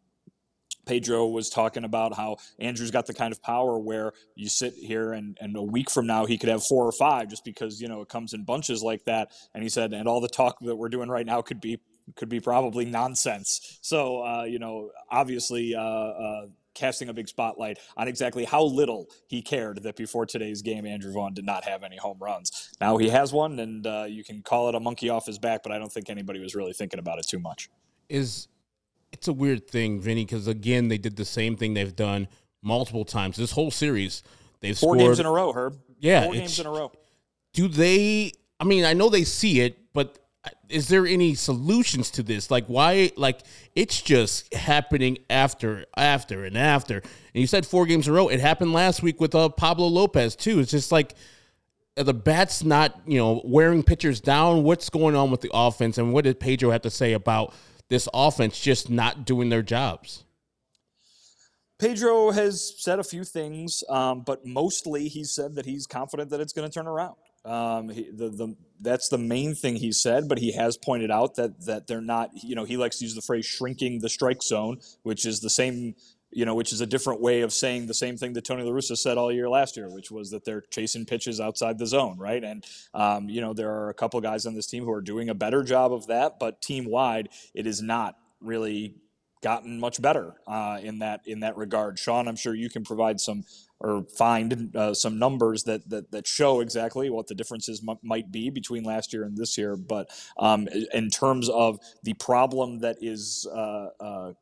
[SPEAKER 4] Pedro was talking about how Andrew's got the kind of power where you sit here and, and a week from now he could have four or five just because, you know, it comes in bunches like that. And he said, and all the talk that we're doing right now could be could be probably nonsense. So, uh, you know, obviously uh, uh, casting a big spotlight on exactly how little he cared that before today's game, Andrew Vaughn did not have any home runs. Now he has one, and uh, you can call it a monkey off his back, but I don't think anybody was really thinking about it too much.
[SPEAKER 2] Is it's a weird thing, Vinny, because again, they did the same thing they've done multiple times. This whole series, they've
[SPEAKER 4] four
[SPEAKER 2] scored,
[SPEAKER 4] games in a row. Herb,
[SPEAKER 2] Yeah,
[SPEAKER 4] four games in a row.
[SPEAKER 2] Do they? I mean, I know they see it, but is there any solutions to this? Like, why? Like, it's just happening after, after, and after. And you said four games in a row. It happened last week with uh, Pablo Lopez too. It's just like the bats not, you know, wearing pitchers down. What's going on with the offense, and what did Pedro have to say about this offense just not doing their jobs?
[SPEAKER 4] Pedro has said a few things, um, but mostly he said that he's confident that it's going to turn around. Um, he, the, the, that's the main thing he said, but he has pointed out that that they're not. You know, he likes to use the phrase "shrinking the strike zone," which is the same. You know, which is a different way of saying the same thing that Tony La Russa said all year last year, which was that they're chasing pitches outside the zone, right? And um, you know, there are a couple guys on this team who are doing a better job of that, but team wide, it is not really gotten much better uh, in that in that regard. Sean, I'm sure you can provide some or find uh, some numbers that, that that show exactly what the differences m- might be between last year and this year. But um, in terms of the problem that is uh, uh,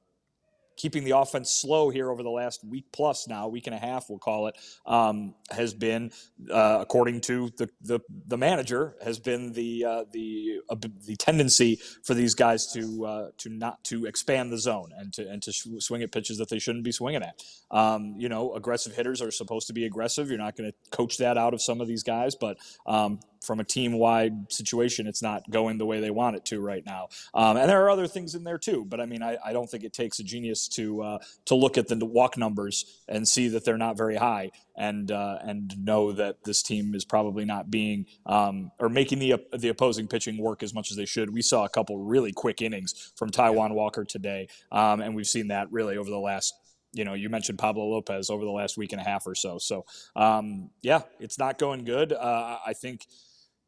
[SPEAKER 4] keeping the offense slow here over the last week plus now, week and a half, we'll call it, um, has been, uh, according to the, the, the manager, has been the uh, the uh, the tendency for these guys to uh, to not to expand the zone and to and to sh- swing at pitches that they shouldn't be swinging at. Um, you know, aggressive hitters are supposed to be aggressive. You're not going to coach that out of some of these guys, but um, from a team wide situation, it's not going the way they want it to right now. Um, and there are other things in there too. But I mean, I, I don't think it takes a genius to uh, to look at the walk numbers and see that they're not very high, and uh, and know that this team is probably not being um, or making the the opposing pitching work as much as they should. We saw a couple really quick innings from Taijuan Walker today, um, and we've seen that really over the last you know, you mentioned Pablo Lopez over the last week and a half or so. So, um, yeah, it's not going good. Uh, I think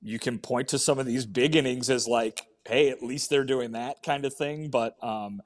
[SPEAKER 4] you can point to some of these big innings as like, hey, at least they're doing that kind of thing. But um,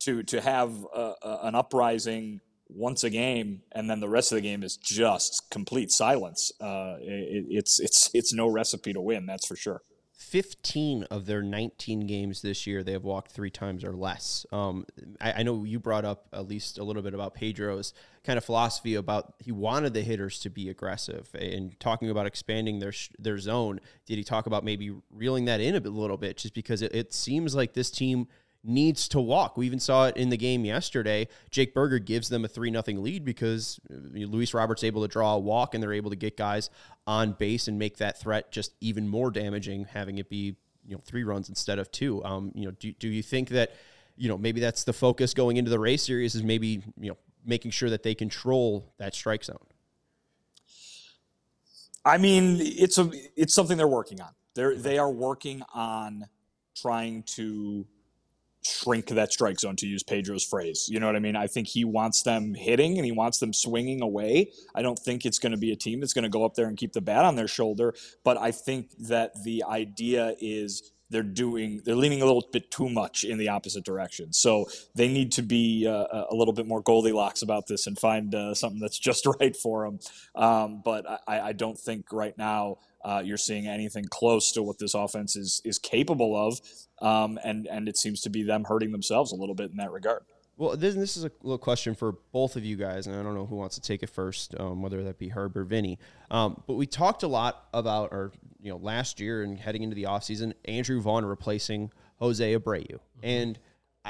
[SPEAKER 4] to to have a, a, an uprising once a game and then the rest of the game is just complete silence, uh, it, it's it's it's no recipe to win. That's for sure.
[SPEAKER 1] 15 of their 19 games this year, they have walked three times or less. Um, I, I, know you brought up at least a little bit about Pedro's kind of philosophy about he wanted the hitters to be aggressive and talking about expanding their their zone. Did he talk about maybe reeling that in a, little bit, just because it, it seems like this team needs to walk. We even saw it in the game yesterday. Jake Burger gives them a 3 nothing lead because Luis Roberts able to draw a walk and they're able to get guys on base and make that threat just even more damaging, having it be you know three runs instead of two. Um, you know, do, do you think that you know maybe that's the focus going into the Rays series is maybe you know making sure that they control that strike zone?
[SPEAKER 4] I mean, it's a it's something they're working on. They're they are working on trying to shrink that strike zone to use Pedro's phrase. You know what I mean? I think he wants them hitting and he wants them swinging away. I don't think it's going to be a team that's going to go up there and keep the bat on their shoulder, but I think that the idea is they're doing they're leaning a little bit too much in the opposite direction. So they need to be uh, a little bit more Goldilocks about this and find uh, something that's just (laughs) right for them. Um, but I, I don't think right now uh, you're seeing anything close to what this offense is is capable of, um, and and it seems to be them hurting themselves a little bit in that regard.
[SPEAKER 1] Well, this, this is a little question for both of you guys, and I don't know who wants to take it first, um, whether that be Herb or Vinny. Um, but we talked a lot about, or you know, last year and heading into the offseason, Andrew Vaughn replacing Jose Abreu, mm-hmm. and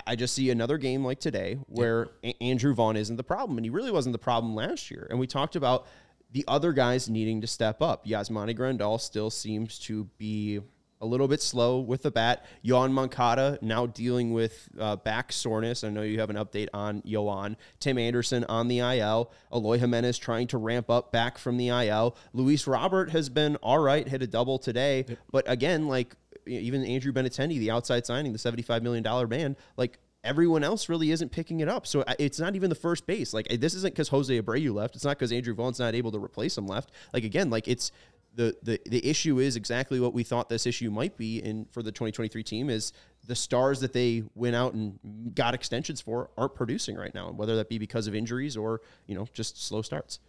[SPEAKER 1] I just see another game like today where yeah. a- Andrew Vaughn isn't the problem, and he really wasn't the problem last year. And we talked about the other guys needing to step up. Yasmani Grandal still seems to be a little bit slow with the bat. Yoan Moncada now dealing with uh, back soreness. I know you have an update on Yoan. Tim Anderson on the IL. Eloy Jimenez trying to ramp up back from the IL. Luis Robert has been all right, hit a double today. But again, like even Andrew Benintendi, the outside signing, the $75 million man, like everyone else really isn't picking it up. So it's not even the first base. Like this isn't because Jose Abreu left. It's not because Andrew Vaughn's not able to replace him left. Like again, like it's the the the issue is exactly what we thought this issue might be in for the 2023 team is the stars that they went out and got extensions for aren't producing right now, whether that be because of injuries or you know just slow starts.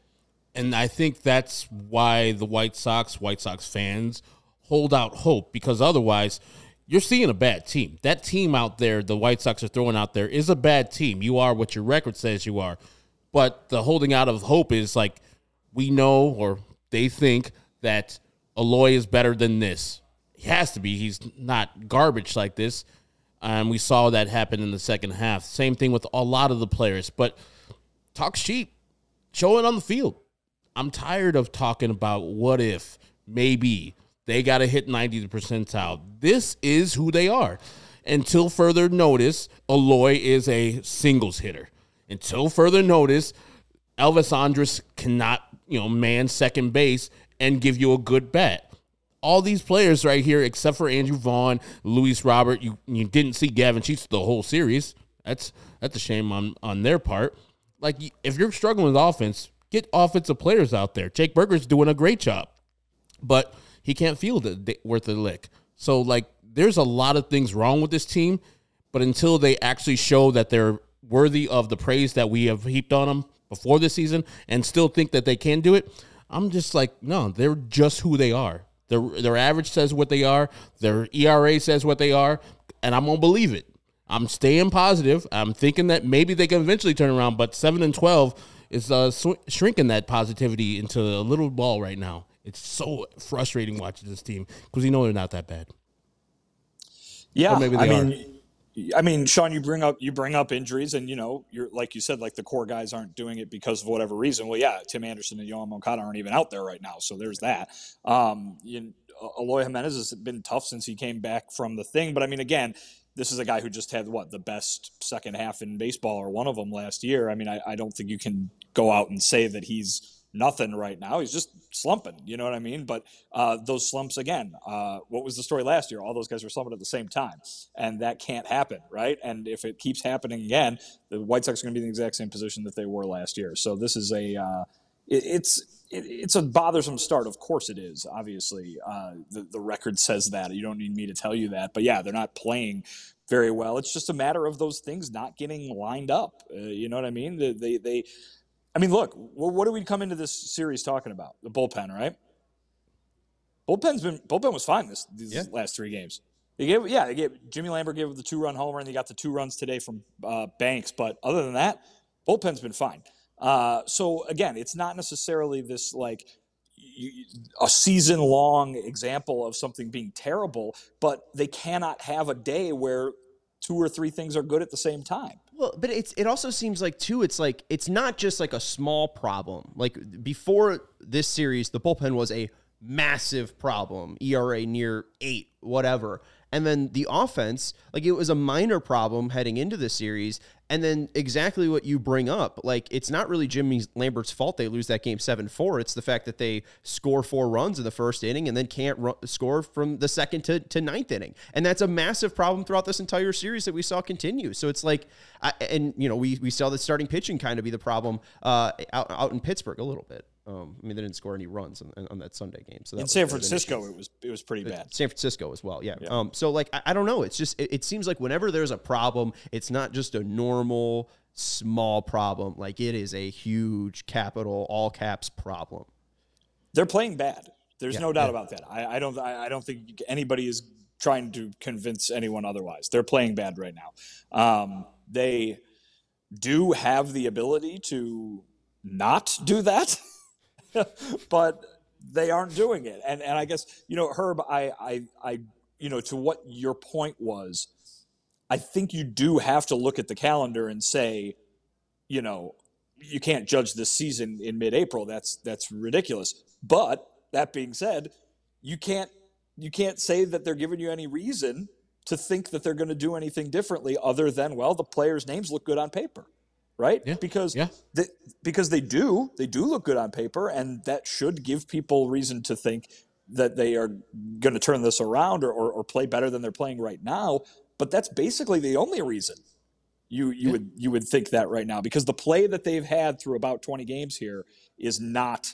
[SPEAKER 2] And I think that's why the White Sox, White Sox fans, hold out hope because otherwise you're seeing a bad team. That team out there, the White Sox are throwing out there, is a bad team. You are what your record says you are. But the holding out of hope is like we know or they think that Eloy is better than this. He has to be. He's not garbage like this. And we saw that happen in the second half. Same thing with a lot of the players. But talk sheep, show it on the field. I'm tired of talking about what if, maybe. They got to hit 90 percentile. This is who they are. Until further notice, Eloy is a singles hitter. Until further notice, Elvis Andrus cannot, you know, man second base and give you a good bat. All these players right here, except for Andrew Vaughn, Luis Robert, you you didn't see Gavin Sheets the whole series. That's that's a shame on on their part. Like if you're struggling with offense, get offensive players out there. Jake Burger's doing a great job, but he can't field it worth a lick. So like there's a lot of things wrong with this team, but until they actually show that they're worthy of the praise that we have heaped on them before this season and still think that they can do it, I'm just like, no, they're just who they are. Their their average says what they are, their ERA says what they are, and I'm gonna believe it. I'm staying positive. I'm thinking that maybe they can eventually turn around, but seven and twelve is uh, sw- shrinking that positivity into a little ball right now. It's so frustrating watching this team because you know they're not that bad.
[SPEAKER 4] Yeah, I mean, I mean, Sean, you bring up you bring up injuries, and you know, you're like you said, like the core guys aren't doing it because of whatever reason. Well, yeah, Tim Anderson and Yoan Moncada aren't even out there right now, so there's that. Um, you, Eloy Jimenez has been tough since he came back from the thing, but I mean, again, this is a guy who just had what the best second half in baseball, or one of them last year. I mean, I, I don't think you can go out and say that he's nothing right now. He's just slumping. You know what I mean? But uh, those slumps again. Uh, what was the story last year? All those guys were slumping at the same time, and that can't happen, right? And if it keeps happening again, the White Sox are going to be in the exact same position that they were last year. So this is a uh, it, it's it, it's a bothersome start. Of course, it is. Obviously, uh, the the record says that. You don't need me to tell you that. But yeah, they're not playing very well. It's just a matter of those things not getting lined up. Uh, you know what I mean? They, they, they I mean, look, what do we come into this series talking about? The bullpen, right? bullpen's been bullpen was fine this these
[SPEAKER 1] Yeah.
[SPEAKER 4] last three games. They gave yeah, they gave Jimmy Lambert gave the two run homer and they got the two runs today from uh, Banks. But other than that, bullpen's been fine. Uh, so again, it's not necessarily this like you, a season long example of something being terrible, but they cannot have a day where two or three things are good at the same time.
[SPEAKER 1] Well, but it's it also seems like too. It's like it's not just like a small problem. Like before this series, the bullpen was a massive problem. ERA near eight, whatever. And then the offense, like it was a minor problem heading into the series. And then exactly what you bring up, like it's not really Jimmy Lambert's fault they lose that game 7 4. It's the fact that they score four runs in the first inning and then can't ru- score from the second to, to ninth inning. And that's a massive problem throughout this entire series that we saw continue. So it's like, I, and you know, we, we saw the starting pitching kind of be the problem uh, out, out in Pittsburgh a little bit. Um, I mean, they didn't score any runs on, on that Sunday game. So
[SPEAKER 4] In San
[SPEAKER 1] that was an
[SPEAKER 4] Francisco, it was it was pretty bad.
[SPEAKER 1] San Francisco as well. Yeah. Um, so like I, I don't know. It's just it, it seems like whenever there's a problem, it's not just a normal small problem. Like it is a huge capital all caps problem.
[SPEAKER 4] They're playing bad. There's no doubt about that. I, I don't. I, I don't think anybody is trying to convince anyone otherwise. They're playing bad right now. Um, they do have the ability to not do that, (laughs) (laughs) but they aren't doing it. And and I guess you know, Herb, I I I you know, to what your point was, I think you do have to look at the calendar and say, you know, you can't judge this season in mid-April. That's that's ridiculous. But that being said, you can't you can't say that they're giving you any reason to think that they're going to do anything differently other than well, the players' names look good on paper, right?
[SPEAKER 2] Yeah,
[SPEAKER 4] Because
[SPEAKER 2] yeah.
[SPEAKER 4] they, because they do they do look good on paper, and that should give people reason to think that they are going to turn this around or, or, or play better than they're playing right now. But that's basically the only reason you you would you would think that right now because the play that they've had through about 20 games here is not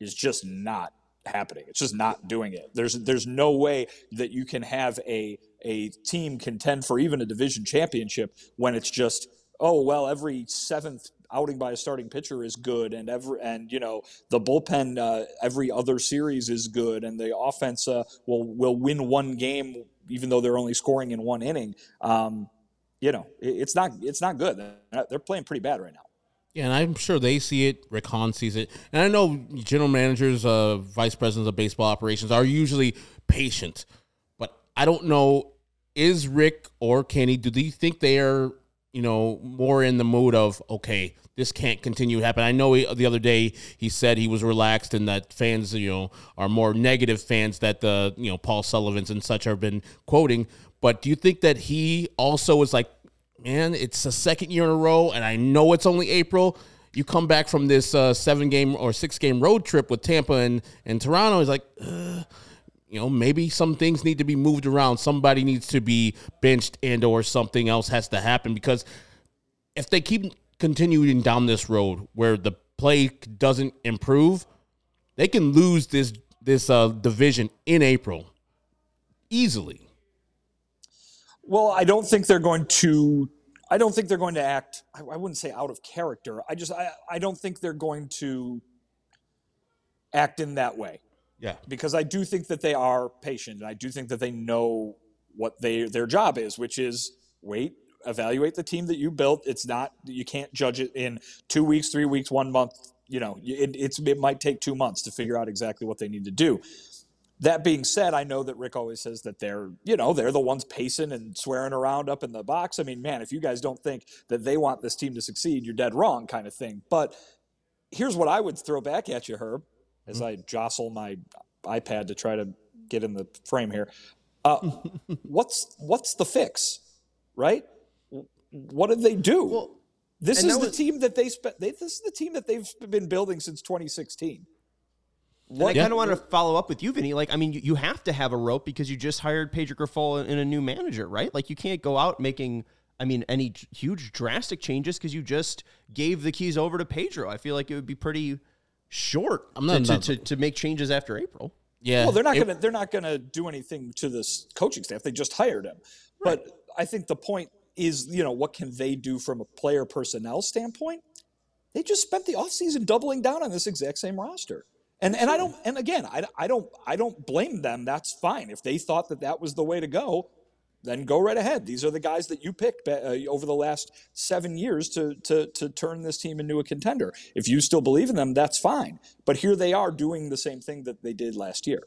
[SPEAKER 4] is just not happening. It's just not doing it. There's there's no way that you can have a a team contend for even a division championship when it's just oh well every seventh outing by a starting pitcher is good and every and you know the bullpen uh, every other series is good and the offense uh, will will win one game even though they're only scoring in one inning. Um, you know it, it's not it's not good. They're- playing pretty bad right now.
[SPEAKER 2] Yeah, and I'm sure they see it. Rick Hahn sees it, and I know general managers, uh, vice presidents of baseball operations are usually patient, but I don't know. Is Rick or Kenny? Do they think they are, you know, more in the mood of okay, this can't continue to happen? I know he, the other day he said he was relaxed and that fans, you know, are more negative fans that the you know Paul Sullivan's and such have been quoting. But do you think that he also is like, man, it's the second year in a row, and I know it's only April. You come back from this uh, seven game or six game road trip with Tampa and, and Toronto. He's like, uh, you know, maybe some things need to be moved around. Somebody needs to be benched and or something else has to happen because if they keep continuing down this road where the play doesn't improve, they can lose this this uh, division in April easily.
[SPEAKER 4] Well, I don't think they're going to. I don't think they're going to act. I, I wouldn't say out of character. I just. I, I don't think they're going to act in that way
[SPEAKER 2] Yeah.
[SPEAKER 4] because I do think that they are patient and I do think that they know what they their job is, which is wait, evaluate the team that you built. It's not you can't judge it in two weeks, three weeks, one month. You know, it, it's it might take two months to figure out exactly what they need to do. That being said, I know that Rick always says that they're, you know, they're the ones pacing and swearing around up in the box. I mean, man, if you guys don't think that they want this team to succeed, you're dead wrong, kind of thing. But here's what I would throw back at you, Herb, as I jostle my iPad to try to get in the frame here. Uh, (laughs) what's what's the fix, right? What did they do?
[SPEAKER 1] Well,
[SPEAKER 4] this is the
[SPEAKER 1] was-
[SPEAKER 4] team that they spent. They, this is the team that they've been building since 2016.
[SPEAKER 1] And I kind of want to follow up with you, Vinny. Like, I mean, you, you have to have a rope because you just hired Pedro Grifol and a new manager, right? Like, you can't go out making, I mean, any huge drastic changes because you just gave the keys over to Pedro. I feel like it would be pretty short
[SPEAKER 2] I'm not-
[SPEAKER 1] to,
[SPEAKER 2] not-
[SPEAKER 1] to, to, to make changes after April.
[SPEAKER 2] Yeah.
[SPEAKER 4] Well, they're not going to they're not going to do anything to this coaching staff. They just hired him. But I think the point is, you know, what can they do from a player personnel standpoint? They just spent the offseason doubling down on this exact same roster. And and I don't and again I, I don't I don't blame them. That's fine if they thought that that was the way to go. Then go right ahead. These are the guys that you picked uh, over the last seven years to, to to turn this team into a contender. If you still believe in them, that's fine. But here they are doing the same thing that they did last year.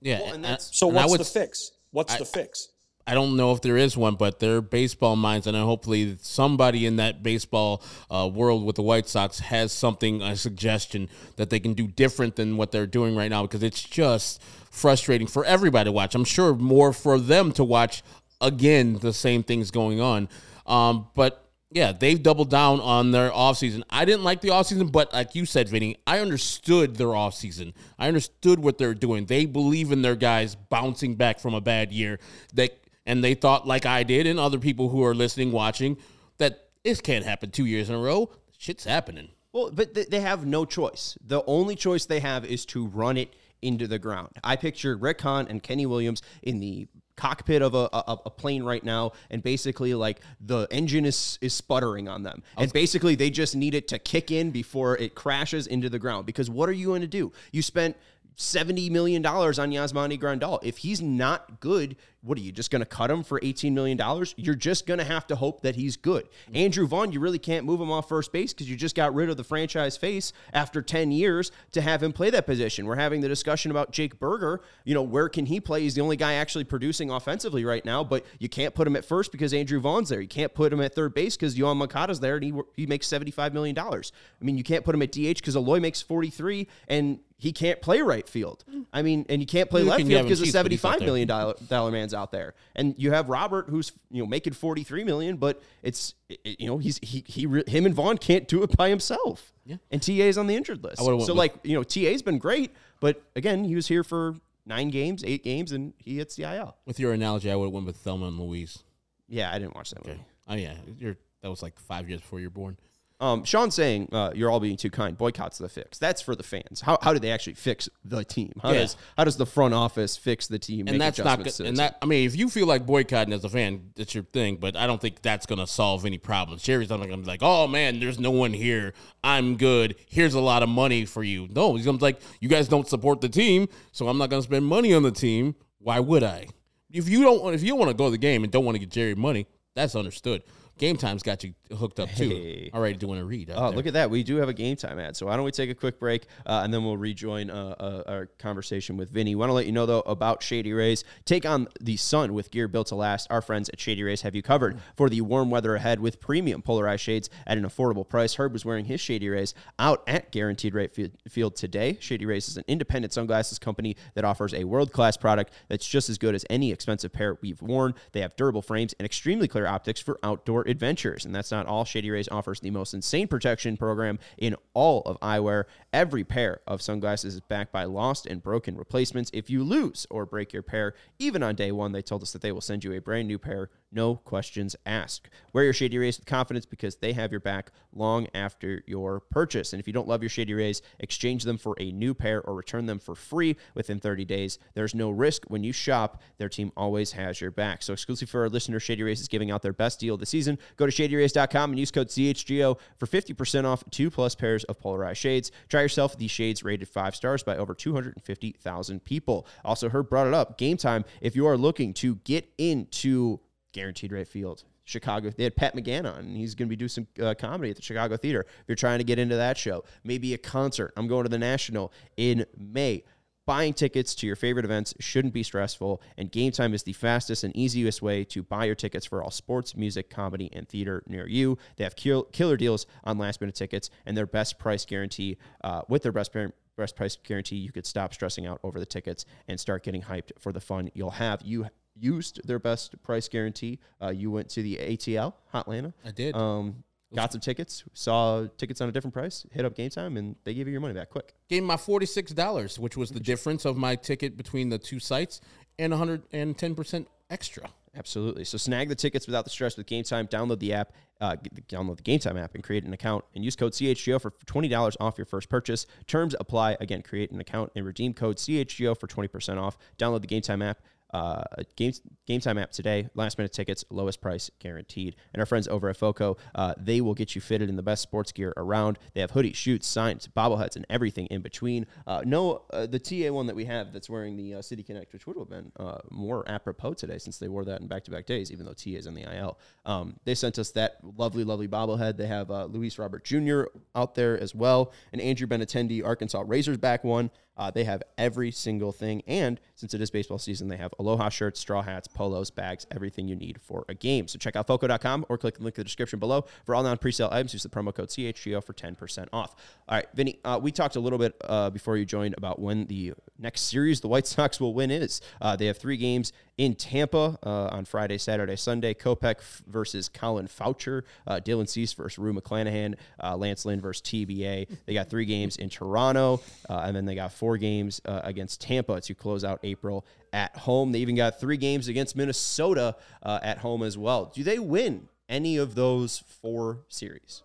[SPEAKER 2] Yeah,
[SPEAKER 1] Well, and that's-
[SPEAKER 4] So
[SPEAKER 2] and
[SPEAKER 4] what's
[SPEAKER 2] would
[SPEAKER 4] the fix? What's
[SPEAKER 2] I-
[SPEAKER 4] the fix?
[SPEAKER 2] I don't know if there is one, but they're baseball minds, and hopefully somebody in that baseball uh, world with the White Sox has something, a suggestion that they can do different than what they're doing right now, because it's just frustrating for everybody to watch. I'm sure more for them to watch again the same things going on. Um, but yeah, they've doubled down on their offseason. I didn't like the offseason, but like you said, Vinny, I understood their offseason. I understood what they're doing. They believe in their guys bouncing back from a bad year. They and they thought, like I did, and other people who are listening, watching, that this can't happen two years in a row. Shit's happening.
[SPEAKER 1] Well, but they have no choice. The only choice they have is to run it into the ground. I picture Rick Hahn and Kenny Williams in the cockpit of a, a, a plane right now, and basically like the engine is is sputtering on them, and basically they just need it to kick in before it crashes into the ground. Because what are you going to do? You spent. $70 million on Yasmani Grandal. If he's not good, what are you just going to cut him for $18 million? You're just going to have to hope that he's good. Andrew Vaughn, you really can't move him off first base because you just got rid of the franchise face after 10 years to have him play that position. We're having the discussion about Jake Burger. You know, where can he play? He's the only guy actually producing offensively right now, but you can't put him at first because Andrew Vaughn's there. You can't put him at third base because Yoan Moncada's there and he, he makes $75 million. I mean, you can't put him at DH because Eloy makes 43 and he can't play right field. I mean, and you can't play
[SPEAKER 2] You
[SPEAKER 1] left
[SPEAKER 2] can
[SPEAKER 1] field because the
[SPEAKER 2] cheats, but he's not
[SPEAKER 1] seventy-five million dollar, dollar man's out there, and you have Robert who's you know making forty-three million, but it's it- you know he's he he him and Vaughn can't do it by himself. Yeah, and TA is on the injured list. So
[SPEAKER 2] with-
[SPEAKER 1] like you know TA's been great, but again he was here for nine games, eight games, and he hits the IL.
[SPEAKER 2] With your analogy, I would have went with Thelma and Louise.
[SPEAKER 1] Yeah, I didn't watch that movie.
[SPEAKER 2] Oh yeah, you're that was like five years before you're born.
[SPEAKER 1] Um, Sean saying uh, you're all being too kind. Boycotts the fix. That's for the fans. How, how do they actually fix the team? How
[SPEAKER 2] Yeah.
[SPEAKER 1] does how does the front office fix the team?
[SPEAKER 2] and that's not good. And that I mean, if you feel like boycotting as a fan, that's your thing. But I don't think that's gonna solve any problems. Jerry's not gonna be like, "Oh man, there's no one here. I'm good. Here's a lot of money for you." No, he's gonna be like, "You guys don't support the team, so I'm not gonna spend money on the team. Why would I?" If you don't, if you don't want to go to the game and don't want to get Jerry money, that's understood. Game time's got you hooked up too.
[SPEAKER 1] Hey.
[SPEAKER 2] Already doing a read.
[SPEAKER 1] Oh,
[SPEAKER 2] there.
[SPEAKER 1] look at that. We do have a game time ad. So why don't we take a quick break uh, and then we'll rejoin uh, uh, our conversation with Vinny. want to let you know, though, about Shady Rays. Take on the sun with gear built to last. Our friends at Shady Rays have you covered for the warm weather ahead with premium polarized shades at an affordable price. Herb was wearing his Shady Rays out at Guaranteed Rate Field today. Shady Rays is an independent sunglasses company that offers a world class product that's just as good as any expensive pair we've worn. They have durable frames and extremely clear optics for outdoor adventures. And that's not all. Shady Rays offers the most insane protection program in all of eyewear. Every pair of sunglasses is backed by lost and broken replacements. If you lose or break your pair, even on day one, they told us that they will send you a brand new pair, no questions asked. Wear your Shady Rays with confidence because they have your back long after your purchase. And if you don't love your Shady Rays, exchange them for a new pair or return them for free within 30 days. There's no risk when you shop. Their team always has your back. So exclusive for our listeners, Shady Rays is giving out their best deal of the season. Go to shadyrays.com and use code CHGO for 50% off two plus pairs of polarized shades. Try yourself these shades rated five stars by over 250,000 people. Also, Herb brought it up. Game time. If you are looking to get into guaranteed rate field. Chicago, they had Pat McGann on, and he's going to be doing some uh, comedy at the Chicago Theater. If you're trying to get into that show, maybe a concert. I'm going to the National in May. Buying tickets to your favorite events shouldn't be stressful, and Game Time is the fastest and easiest way to buy your tickets for all sports, music, comedy, and theater near you. They have kill- killer deals on last minute tickets and their best price guarantee. Uh, with their best par- best price guarantee, you could stop stressing out over the tickets and start getting hyped for the fun you'll have. You used their best price guarantee. Uh, you went to the ATL Hotlanta.
[SPEAKER 2] I did.
[SPEAKER 1] Um, got some tickets, saw tickets on a different price, hit up Game Time, and they give you your money back quick.
[SPEAKER 2] Gave my forty six dollars, which was the difference of my ticket between the two sites, and hundred and ten percent extra.
[SPEAKER 1] Absolutely. So snag the tickets without the stress with Game Time. Download the app, uh, download the Game Time app, and create an account. And use code CHGO for twenty dollars off your first purchase. Terms apply. Again, create an account and redeem code CHGO for twenty percent off. Download the Game Time app. Uh, game game time app today. Last minute tickets, lowest price guaranteed. And our friends over at Foco, uh, they will get you fitted in the best sports gear around. They have hoodies, shoots, signs, bobbleheads, and everything in between. Uh, no, uh, the TA one that we have that's wearing the uh, City Connect, which would have been uh, more apropos today since they wore that in back to back days, even though TA is in the IL. Um, they sent us that lovely, lovely bobblehead. They have Luis Robert Jr. out there as well, and Andrew Benintendi, Arkansas Razorbacks back one. Uh, they have every single thing. And since it is baseball season, they have Aloha shirts, straw hats, polos, bags, everything you need for a game. So check out Foco.com or click the link in the description below for all non presale items. Use the promo code CHGO for 10% off. All right, Vinny, uh, we talked a little bit uh, before you joined about when the next series the White Sox will win is. Uh, they have three games in Tampa uh, on Friday, Saturday, Sunday. Kopech f- versus Colin Faucher, uh, Dylan Cease versus Rue McClanahan, uh, Lance Lynn versus TBA. They got three games in Toronto, uh, and then they got four games uh, against Tampa to close out April at home. They even got three games against Minnesota uh, at home as well. Do they win any of those four series?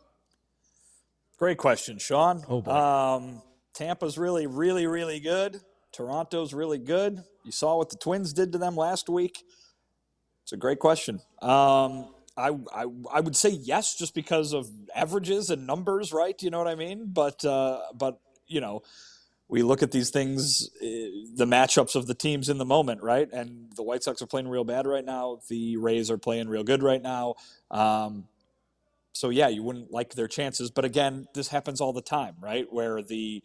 [SPEAKER 4] Great question, Sean.
[SPEAKER 1] Oh, boy.
[SPEAKER 4] Um, Tampa's really, really, really good. Toronto's really good. You saw what the Twins did to them last week. It's a great question. Um, I, I I would say yes, just because of averages and numbers, right? You know what I mean? But uh, but you know, we look at these things, uh, the matchups of the teams in the moment, right? And the White Sox are playing real bad right now. The Rays are playing real good right now. Um, so yeah, you wouldn't like their chances. But again, this happens all the time, right? Where the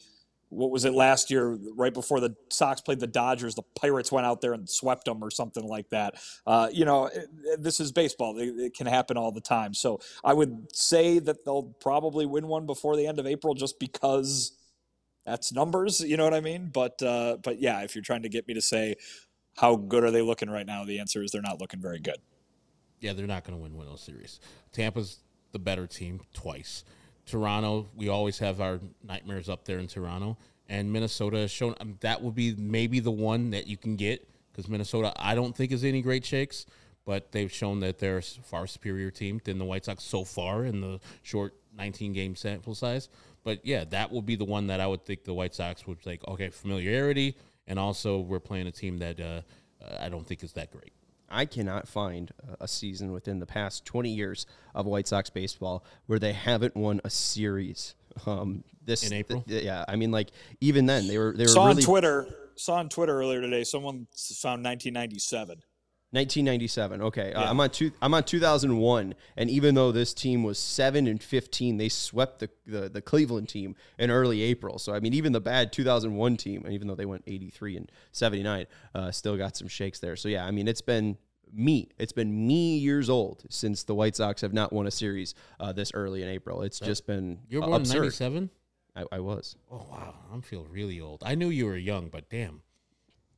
[SPEAKER 4] what was it last year, right before the Sox played the Dodgers, the Pirates went out there and swept them or something like that. Uh, you know, it, this is baseball. It, it can happen all the time. So I would say that they'll probably win one before the end of April, just because that's numbers. You know what I mean? But uh, but yeah, if you're trying to get me to say how good are they looking right now, the answer is they're not looking very good.
[SPEAKER 2] Yeah, they're not going to win one of those series. Tampa's the better team twice. Toronto, we always have our nightmares up there in Toronto, and Minnesota has shown um, that would be maybe the one that you can get because Minnesota, I don't think is any great shakes, but they've shown that they're a far superior team than the White Sox so far in the short 19 game sample size. But yeah, that will be the one that I would think the White Sox would like. Okay, familiarity, and also we're playing a team that uh, I don't think is that great.
[SPEAKER 1] I cannot find a- a season within the past 20 years of White Sox baseball where they haven't won a series. Um, this
[SPEAKER 2] In April?
[SPEAKER 1] th- yeah, I mean, like even then they were they were
[SPEAKER 4] Saw
[SPEAKER 1] really
[SPEAKER 4] on Twitter. Saw on Twitter earlier today. Someone found 1997.
[SPEAKER 1] 1997. Okay, uh,
[SPEAKER 4] Yeah.
[SPEAKER 1] I'm on two. I'm on 2001, and even though this team was seven and 15, they swept the, the the Cleveland team in early April. So I mean, even the bad 2001 team, and even though they went 83 and 79, uh, still got some shakes there. So yeah, I mean, it's been me. It's been me years old since the White Sox have not won a series uh, this early in April. It's just been
[SPEAKER 2] You're born in '97.
[SPEAKER 1] I, I was.
[SPEAKER 2] Oh wow, I'm feel really old. I knew you were young, but damn,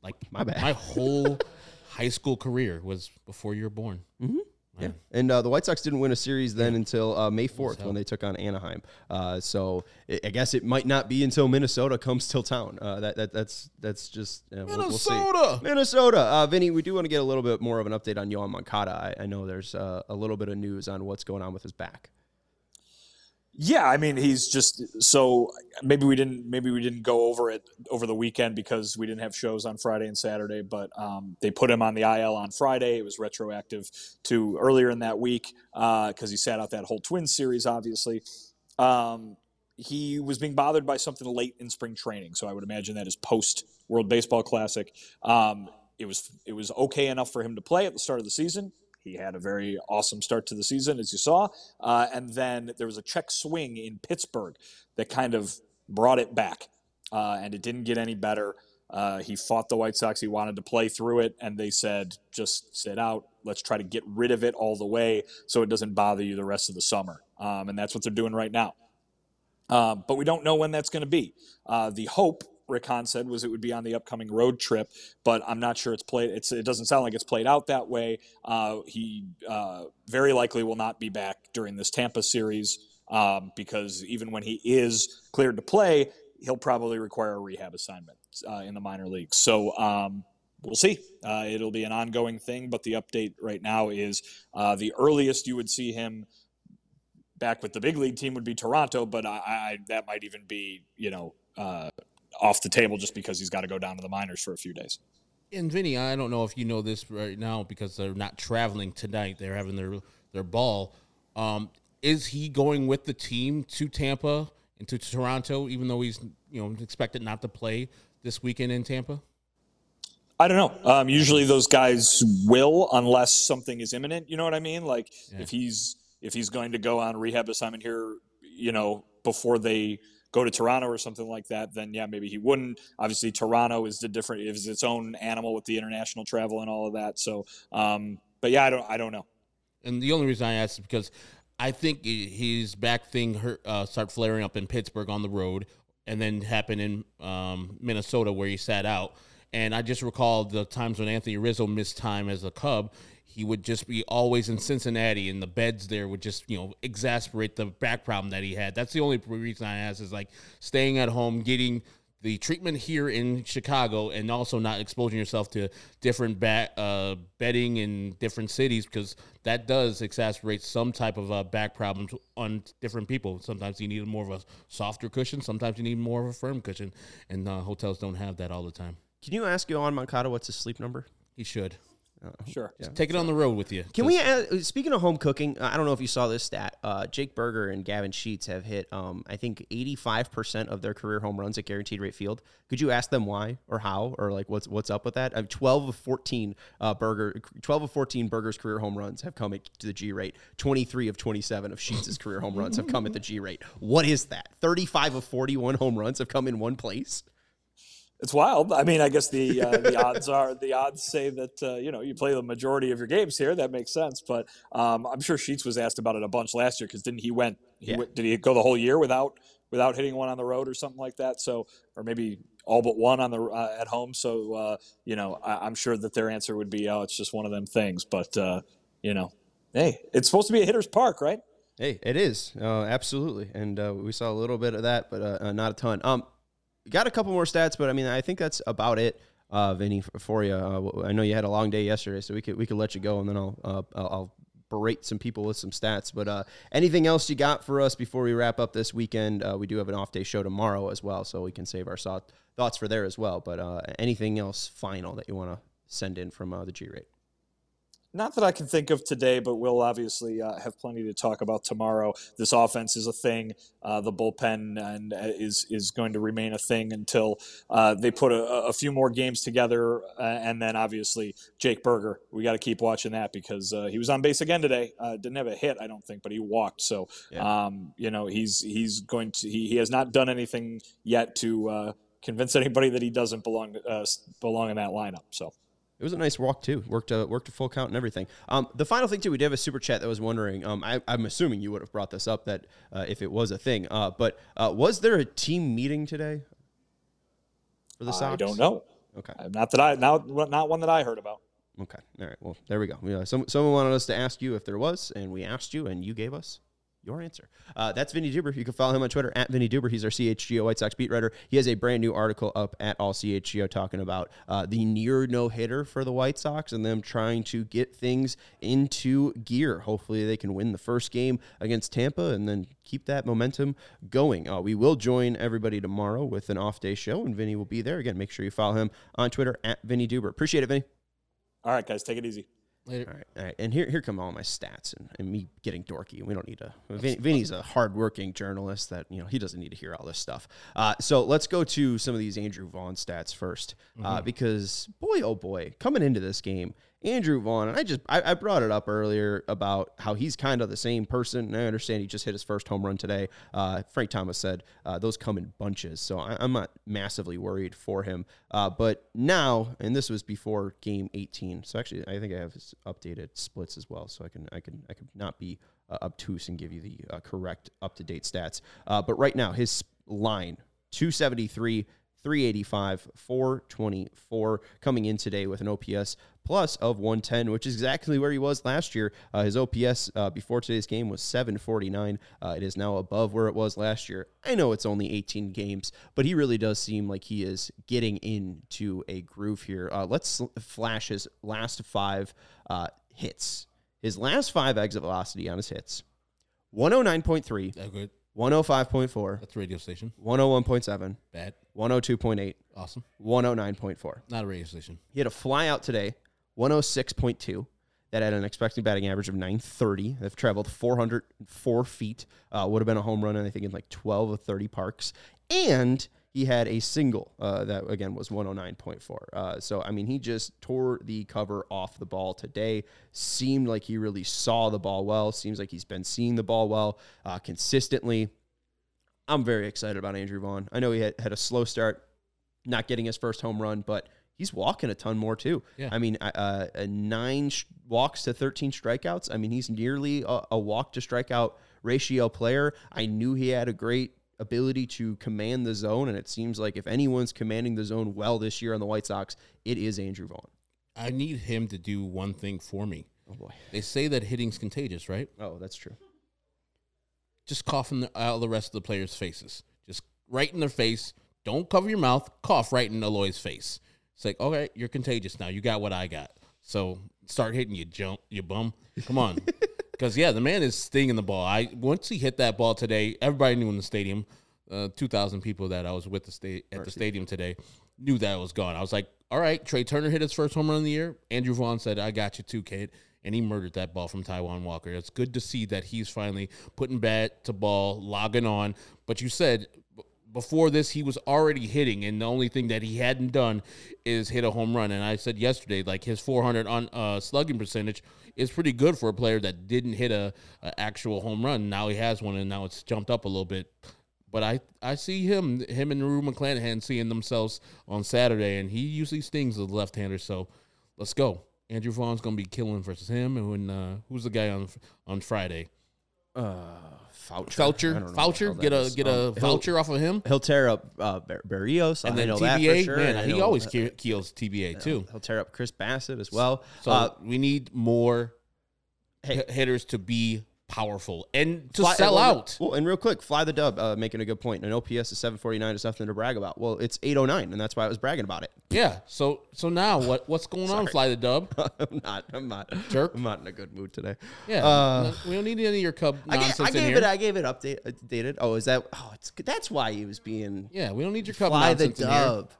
[SPEAKER 2] like
[SPEAKER 1] My bad.
[SPEAKER 2] My whole (laughs) high school career was before you were born. Mm-hmm.
[SPEAKER 1] Yeah, and uh, the White Sox didn't win a series then until uh, May fourth when they took on Anaheim. Uh, so I I guess it might not be until Minnesota comes to town. Uh, that, that that's that's just uh, we'll- we'll see.
[SPEAKER 2] Minnesota!
[SPEAKER 1] Minnesota. Uh, Vinny, we do want to get a little bit more of an update on Yoan Moncada. I, I know there's uh, a little bit of news on what's going on with his back.
[SPEAKER 4] Yeah, I mean he's just so maybe we didn't maybe we didn't go over it over the weekend because we didn't have shows on Friday and Saturday, but um, they put him on the IL on Friday. It was retroactive to earlier in that week because he sat out that whole twin series, obviously. Um, he was being bothered by something late in spring training, so I would imagine that is post World Baseball Classic. Um, it was it was okay enough for him to play at the start of the season. He had a very awesome start to the season, as you saw. Uh, and then there was a check swing in Pittsburgh that kind of brought it back. Uh, and it didn't get any better. Uh, he fought the White Sox. He wanted to play through it, and they said, just sit out. Let's try to get rid of it all the way so it doesn't bother you the rest of the summer. Um, and that's what they're doing right now. Uh, but we don't know when that's going to be. Uh, the hope, Rick said, was it would be on the upcoming road trip, but I'm not sure it's played. It's, it doesn't sound like it's played out that way. Uh, he uh, very likely will not be back during this Tampa series um, because even when he is cleared to play, he'll probably require a rehab assignment uh, in the minor leagues. So um, we'll see. Uh, it'll be an ongoing thing, but the update right now is uh, the earliest you would see him back with the big league team would be Toronto, but I, I that might even be you know uh, off the table just because he's got to go down to the minors for a few days.
[SPEAKER 2] And Vinny, I don't know if you know this right now because they're not traveling tonight. They're having their their ball. Um, is he going with the team to Tampa and to Toronto, even though he's you know expected not to play this weekend in Tampa?
[SPEAKER 4] I don't know. Um, usually those guys will, unless something is imminent. You know what I mean? Like
[SPEAKER 2] Yeah.
[SPEAKER 4] if he's if he's going to go on rehab assignment here, you know, before they go to Toronto or something like that, then yeah, maybe he wouldn't. Obviously, Toronto is the different is its own animal with the international travel and all of that. So, um, but yeah, I don't I don't know.
[SPEAKER 2] And the only reason I asked is because I think his back thing hurt, uh, start flaring up in Pittsburgh on the road, and then happened in um, Minnesota where he sat out. And I just recall the times when Anthony Rizzo missed time as a Cub. He would just be always in Cincinnati, and the beds there would just you know exasperate the back problem that he had. That's the only reason I asked is like staying at home, getting the treatment here in Chicago and also not exposing yourself to different back uh, bedding in different cities because that does exacerbate some type of uh, back problems on different people. Sometimes you need more of a softer cushion. Sometimes you need more of a firm cushion, and uh, hotels don't have that all the time.
[SPEAKER 1] Can you ask Yoan Moncada what's his sleep number?
[SPEAKER 2] He should
[SPEAKER 4] Sure.
[SPEAKER 2] take it on the road with you.
[SPEAKER 1] Can we? Uh, speaking of home cooking, uh, I don't know if you saw this stat. Uh, Jake Burger and Gavin Sheets have hit, um, I think, eighty-five percent of their career home runs at Guaranteed Rate Field. Could you ask them why or how or like what's what's up with that? Uh, Twelve of fourteen uh, Burger, twelve of fourteen Burger's career home runs have come at the G rate. Twenty-three of twenty-seven of Sheets' career home runs have come at the G rate. What is that? Thirty-five of forty-one home runs have come in one place.
[SPEAKER 4] It's wild. I mean, I guess the uh, the odds are the odds say that uh, you know you play the majority of your games here. That makes sense. But um, I'm sure Sheets was asked about it a bunch last year because didn't he went? He
[SPEAKER 1] Yeah.
[SPEAKER 4] went- did he go the whole year without without hitting one on the road or something like that? So or maybe all but one on the uh, at home. So uh, you know, I, I'm sure that their answer would be, oh, it's just one of them things. But uh, you know, hey, it's supposed to be a hitter's park, right?
[SPEAKER 1] Hey, it is uh, absolutely, and uh, we saw a little bit of that, but not a ton. Um, got a couple more stats, but I mean, I think that's about it, uh, Vinny, for, you. Uh, I know you had a long day yesterday, so we could we could let you go, and then I'll uh, I'll, I'll berate some people with some stats. But uh, anything else you got for us before we wrap up this weekend? Uh, we do have an off day show tomorrow as well, so we can save our thoughts for there as well. But uh, anything else final that you want to send in from uh, the G rate?
[SPEAKER 4] Not that I can think of today, but we'll obviously uh, have plenty to talk about tomorrow. This offense is a thing. Uh, the bullpen and uh, is is going to remain a thing until uh, they put a, a few more games together. Uh, and then obviously Jake Burger, we got to keep watching that because uh, he was on base again today. Uh, didn't have a hit, I don't think, but he walked. So um, you know he's he's going to he, he has not done anything yet to uh, convince anybody that he doesn't belong uh, belong in that lineup. So.
[SPEAKER 1] It was a nice walk too. Worked a worked a full count and everything. Um, the final thing too, we did have a super chat that was wondering. Um, I, I'm assuming you would have brought this up that uh, if it was a thing. Uh, but uh, was there a team meeting today for the Sox?
[SPEAKER 4] I don't know.
[SPEAKER 1] Okay.
[SPEAKER 4] Uh, Not that I not not one that I heard about.
[SPEAKER 1] Okay. All right. Well, there we go. Yeah, some, someone wanted us to ask you if there was, and we asked you, and you gave us your answer. Uh, that's Vinny Duber. You can follow him on Twitter at Vinny Duber. He's our CHGO White Sox beat writer. He has a brand new article up at All CHGO talking about uh, the near no hitter for the White Sox and them trying to get things into gear. Hopefully, they can win the first game against Tampa and then keep that momentum going. Uh, we will join everybody tomorrow with an off day show, and Vinny will be there. Again, make sure you follow him on Twitter at Vinny Duber. Appreciate it, Vinny.
[SPEAKER 4] All right, guys, take it easy.
[SPEAKER 2] Later.
[SPEAKER 1] All right, all right, and here here come all my stats and, and me getting dorky. We don't need to. Vin, Vinny's a hardworking journalist that you know he doesn't need to hear all this stuff. Uh, so let's go to some of these Andrew Vaughn stats 1st uh, because boy oh boy, coming into this game, Andrew Vaughn, and I just I, I brought it up earlier about how he's kind of the same person. And I understand he just hit his first home run today. Uh, Frank Thomas said uh, those come in bunches, so I, I'm not massively worried for him. Uh, but now, and this was before Game 18, so actually I think I have his updated splits as well, so I can I can I can not be uh, obtuse and give you the uh, correct up to date stats. Uh, but right now, his line 273. 385, 424 coming in today with an OPS plus of 110, which is exactly where he was last year. Uh, his OPS uh, before today's game was 749. Uh, it is now above where it was last year. I know it's only 18 games, but he really does seem like he is getting into a groove here. Uh, let's flash his last five uh, hits. His last five exit velocity on his hits 109.3,
[SPEAKER 2] That good.
[SPEAKER 1] 105.4,
[SPEAKER 2] That's a radio station.
[SPEAKER 1] 101.7,
[SPEAKER 2] Bad.
[SPEAKER 1] 102.8,
[SPEAKER 2] Awesome.
[SPEAKER 1] 109.4.
[SPEAKER 2] Not a radio station.
[SPEAKER 1] He had a fly out today, 106.2. That had an expected batting average of 930. They've traveled 404 feet. Uh, would have been a home run, I think, in like 12 of 30 parks. And he had a single uh, that, again, was 109.4. Uh, so, I mean, he just tore the cover off the ball today. Seemed like he really saw the ball well. Seems like he's been seeing the ball well uh, consistently. I'm very excited about Andrew Vaughn. I know he had, had a slow start, not getting his first home run, but he's walking a ton more too.
[SPEAKER 2] Yeah.
[SPEAKER 1] I mean, uh, nine sh- walks to 13 strikeouts. I mean, he's nearly a, a walk to strikeout ratio player. I knew he had a great ability to command the zone, and it seems like if anyone's commanding the zone well this year on the White Sox, it is Andrew Vaughn.
[SPEAKER 2] I need him to do one thing for me.
[SPEAKER 1] Oh boy.
[SPEAKER 2] They say that hitting's contagious, right?
[SPEAKER 1] Oh, that's true.
[SPEAKER 2] Just cough in the, out the rest of the players' faces. Just right in their face. Don't cover your mouth. Cough right in Eloy's face. It's like, okay, you're contagious now. You got what I got. So start hitting you, jump, you bum. Come on. (laughs) Because yeah, the man is stinging the ball. I once he hit that ball today, everybody knew in the stadium. Uh, Two thousand people that I was with the state at the stadium today knew that it was gone. I was like, all right, Trea Turner hit his first home run of the year. Andrew Vaughn said, I got you too, kid. And he murdered that ball from Taijuan Walker. It's good to see that he's finally putting bat to ball, logging on. But you said before this, he was already hitting, and the only thing that he hadn't done is hit a home run. And I said yesterday, like his 400 on uh, slugging percentage is pretty good for a player that didn't hit a, a actual home run. Now he has one, and now it's jumped up a little bit. But I, I see him, him and Rue McClanahan seeing themselves on Saturday, and he usually stings the left-hander. So let's go. Andrew Vaughn's gonna be killing versus him, and when, uh, who's the guy on on Friday?
[SPEAKER 1] Uh, Faucher. I
[SPEAKER 2] Voucher, voucher, get a get
[SPEAKER 1] Um,
[SPEAKER 2] a
[SPEAKER 1] he'll-
[SPEAKER 2] voucher off of him,
[SPEAKER 1] He'll tear up uh, Bar- Berrios.
[SPEAKER 2] and
[SPEAKER 1] I
[SPEAKER 2] then
[SPEAKER 1] know
[SPEAKER 2] TBA.
[SPEAKER 1] sure.
[SPEAKER 2] Man, he always ke- kills TBA too.
[SPEAKER 1] He'll tear up Chris Bassitt as well.
[SPEAKER 2] So
[SPEAKER 1] uh,
[SPEAKER 2] we need more
[SPEAKER 1] Hey.
[SPEAKER 2] hitters to be powerful and to
[SPEAKER 1] Fly-
[SPEAKER 2] sell
[SPEAKER 1] well,
[SPEAKER 2] out.
[SPEAKER 1] Well, and real quick, fly the dub, uh, making a good point. An OPS of 749 is nothing to brag about. Well, it's 809, and that's why I was bragging about it.
[SPEAKER 2] Yeah. So so now what what's going on? (laughs) Fly the dub. (laughs)
[SPEAKER 1] I'm not. I'm not.
[SPEAKER 2] Jerk.
[SPEAKER 1] I'm not in a good mood today.
[SPEAKER 2] Yeah.
[SPEAKER 1] Uh,
[SPEAKER 2] we don't need any of your Cub
[SPEAKER 1] I, gave,
[SPEAKER 2] nonsense
[SPEAKER 1] I gave
[SPEAKER 2] in here.
[SPEAKER 1] it. I gave it update, updated. Oh, is that? Oh, it's that's why he was being
[SPEAKER 2] yeah, we don't need your Cub
[SPEAKER 1] fly the
[SPEAKER 2] nonsense in here.
[SPEAKER 1] dub.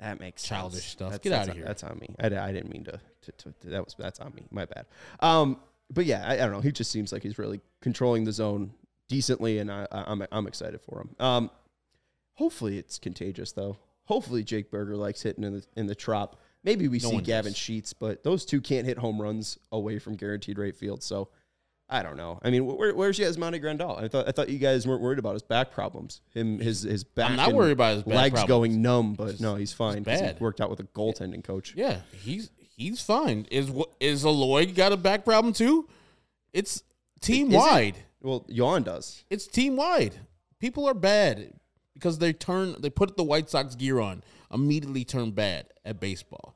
[SPEAKER 1] That makes
[SPEAKER 2] Childish
[SPEAKER 1] sense.
[SPEAKER 2] stuff.
[SPEAKER 1] That's,
[SPEAKER 2] Get
[SPEAKER 1] that's
[SPEAKER 2] outta here.
[SPEAKER 1] That's on me. I, I didn't mean to, to, to, to- That was that's on me. My bad. Um, but yeah, I, I don't know. He just seems like he's really controlling the zone decently, and I, I, I'm I'm excited for him. Um, hopefully it's contagious though. Hopefully Jake Burger likes hitting in the in the trop. Maybe we
[SPEAKER 2] No
[SPEAKER 1] see Gavin
[SPEAKER 2] does.
[SPEAKER 1] Sheets, but those two can't hit home runs away from guaranteed rate field. So I don't know. I mean, where, where's Yasmani Grandal? I thought I thought you guys weren't worried about his back problems. Him his his back.
[SPEAKER 2] I'm
[SPEAKER 1] not
[SPEAKER 2] worried about his back
[SPEAKER 1] legs
[SPEAKER 2] problems.
[SPEAKER 1] going numb, but no, he's fine. 'cause
[SPEAKER 2] bad.
[SPEAKER 1] He worked out with a goaltending coach.
[SPEAKER 2] Yeah, he's he's fine. Is is Eloy got a back problem too? It's team
[SPEAKER 1] Is it?
[SPEAKER 2] wide.
[SPEAKER 1] Well, Yoan does.
[SPEAKER 2] It's team wide. People are bad because they turn they put the White Sox gear on, immediately turn bad at baseball.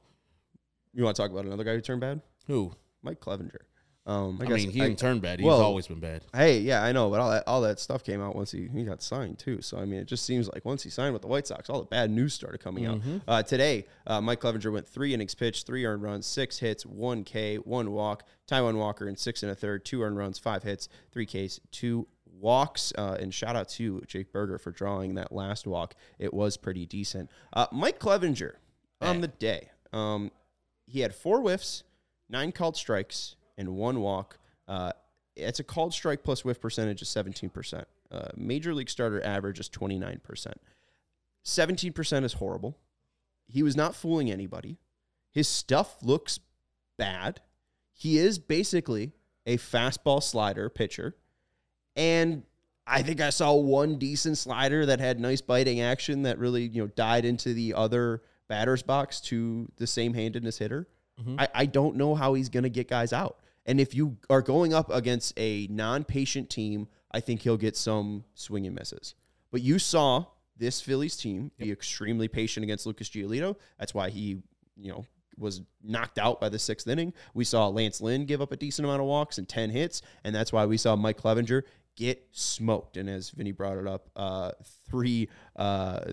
[SPEAKER 1] You want to talk about another guy who turned bad?
[SPEAKER 2] Who?
[SPEAKER 1] Mike Clevinger. Um, I,
[SPEAKER 2] I, mean, he didn't turn bad. He's
[SPEAKER 1] well,
[SPEAKER 2] always been bad.
[SPEAKER 1] Hey, yeah, I know, but all that all that stuff came out once he, he got signed too. So I mean, it just seems like once he signed with the White Sox, all the bad news started coming
[SPEAKER 2] Mm-hmm.
[SPEAKER 1] out. Uh, today, uh, Mike Clevinger went three innings pitched, three earned runs, six hits, one K, one walk. Taijuan Walker in six and a third, two earned runs, five hits, three Ks, two walks. Uh, and shout out to Jake Burger for drawing that last walk. It was pretty decent. Uh, Mike Clevinger on the day, um, he had four whiffs, nine called strikes, and one walk. Uh, it's a called strike plus whiff percentage of 17%. Uh, major league starter average is 29%. 17% is horrible. He was not fooling anybody. His stuff looks bad. He is basically a fastball slider pitcher. And I think I saw one decent slider that had nice biting action that really, you know, died into the other batter's box to the same handedness hitter. I, I don't know how he's going to get guys out. And if you are going up against a non patient team, I think he'll get some swing and misses. But you saw this Phillies team be extremely patient against Lucas Giolito. That's why he, you know, was knocked out by the sixth inning. We saw Lance Lynn give up a decent amount of walks and 10 hits. And that's why we saw Mike Clevinger get smoked. And as Vinnie brought it up, uh, three, uh,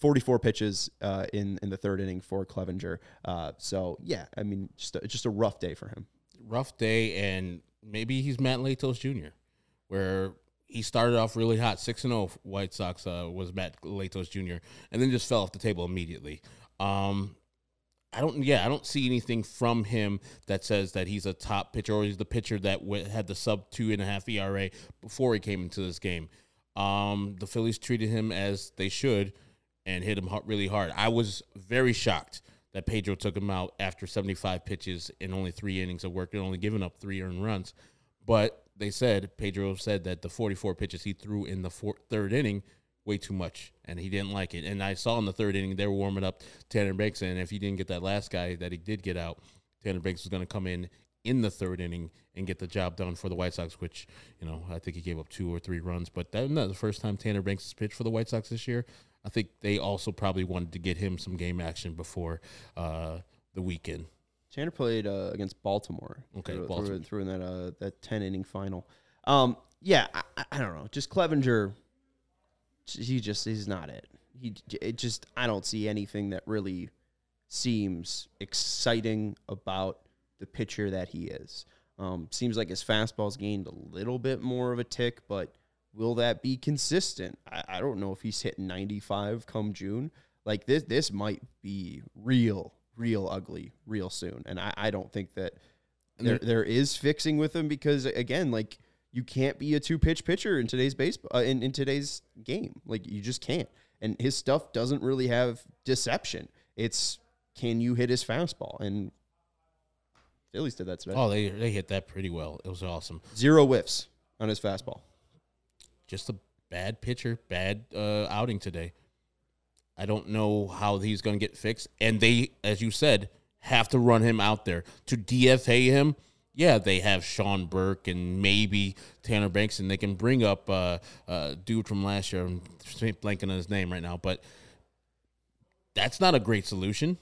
[SPEAKER 1] 44 pitches uh, in in the third inning for Clevinger. Uh, so yeah, I mean, just a, just a rough day for him.
[SPEAKER 2] Rough day, and maybe he's Matt Latos Jr., where he started off really hot, six and zero. White Sox uh, was Matt Latos Jr. and then just fell off the table immediately. Um, I don't, yeah, I don't see anything from him that says that he's a top pitcher or he's the pitcher that w- had the sub two and a half ERA before he came into this game. Um, the Phillies treated him as they should and hit him really hard. I was very shocked that Pedro took him out after 75 pitches in only three innings of work and only giving up three earned runs. But they said Pedro said that the 44 pitches he threw in the four, third inning way too much, and he didn't like it. And I saw in the third inning they were warming up Tanner Banks, and if he didn't get that last guy that he did get out, Tanner Banks was going to come in in the third inning and get the job done for the White Sox. Which you know I think he gave up two or three runs, but that's not the first time Tanner Banks has pitched for the White Sox this year. I think they also probably wanted to get him some game action before uh, the weekend.
[SPEAKER 1] Tanner played uh, against Baltimore.
[SPEAKER 2] Okay,
[SPEAKER 1] through,
[SPEAKER 2] Baltimore.
[SPEAKER 1] Through, through in that uh, that ten inning final. Um, yeah, I, I- I don't know. Just Clevinger, he just he's not it. He it just I don't see anything that really seems exciting about the pitcher that he is. Um, seems like his fastball's gained a little bit more of a tick, but will that be consistent? I, I don't know if he's hitting 95 come June. Like this, this might be real, real ugly, real soon. And I, I don't think that there, there is fixing with him because again, like you can't be a two pitch pitcher in today's baseball uh, in, in today's game. Like you just can't. And his stuff doesn't really have deception. It's can you hit his fastball? And Phillies did that today.
[SPEAKER 2] Oh, they they hit that pretty well. It was awesome.
[SPEAKER 1] Zero whiffs on his fastball.
[SPEAKER 2] Just a bad pitcher, bad uh, outing today. I don't know how he's going to get fixed. And they, as you said, have to run him out there to DFA him. Yeah, they have Sean Burke and maybe Tanner Banks, and they can bring up uh, uh, dude from last year. I'm blanking on his name right now, but that's not a great solution.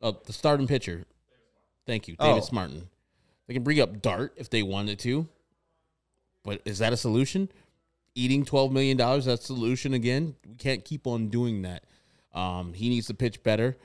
[SPEAKER 2] Uh, the starting pitcher, thank you, David
[SPEAKER 1] Oh.
[SPEAKER 2] Smartin. They can bring up Dart if they wanted to, but is that a solution? Eating twelve million dollars. That's the solution again. We can't keep on doing that. Um, he needs to pitch better.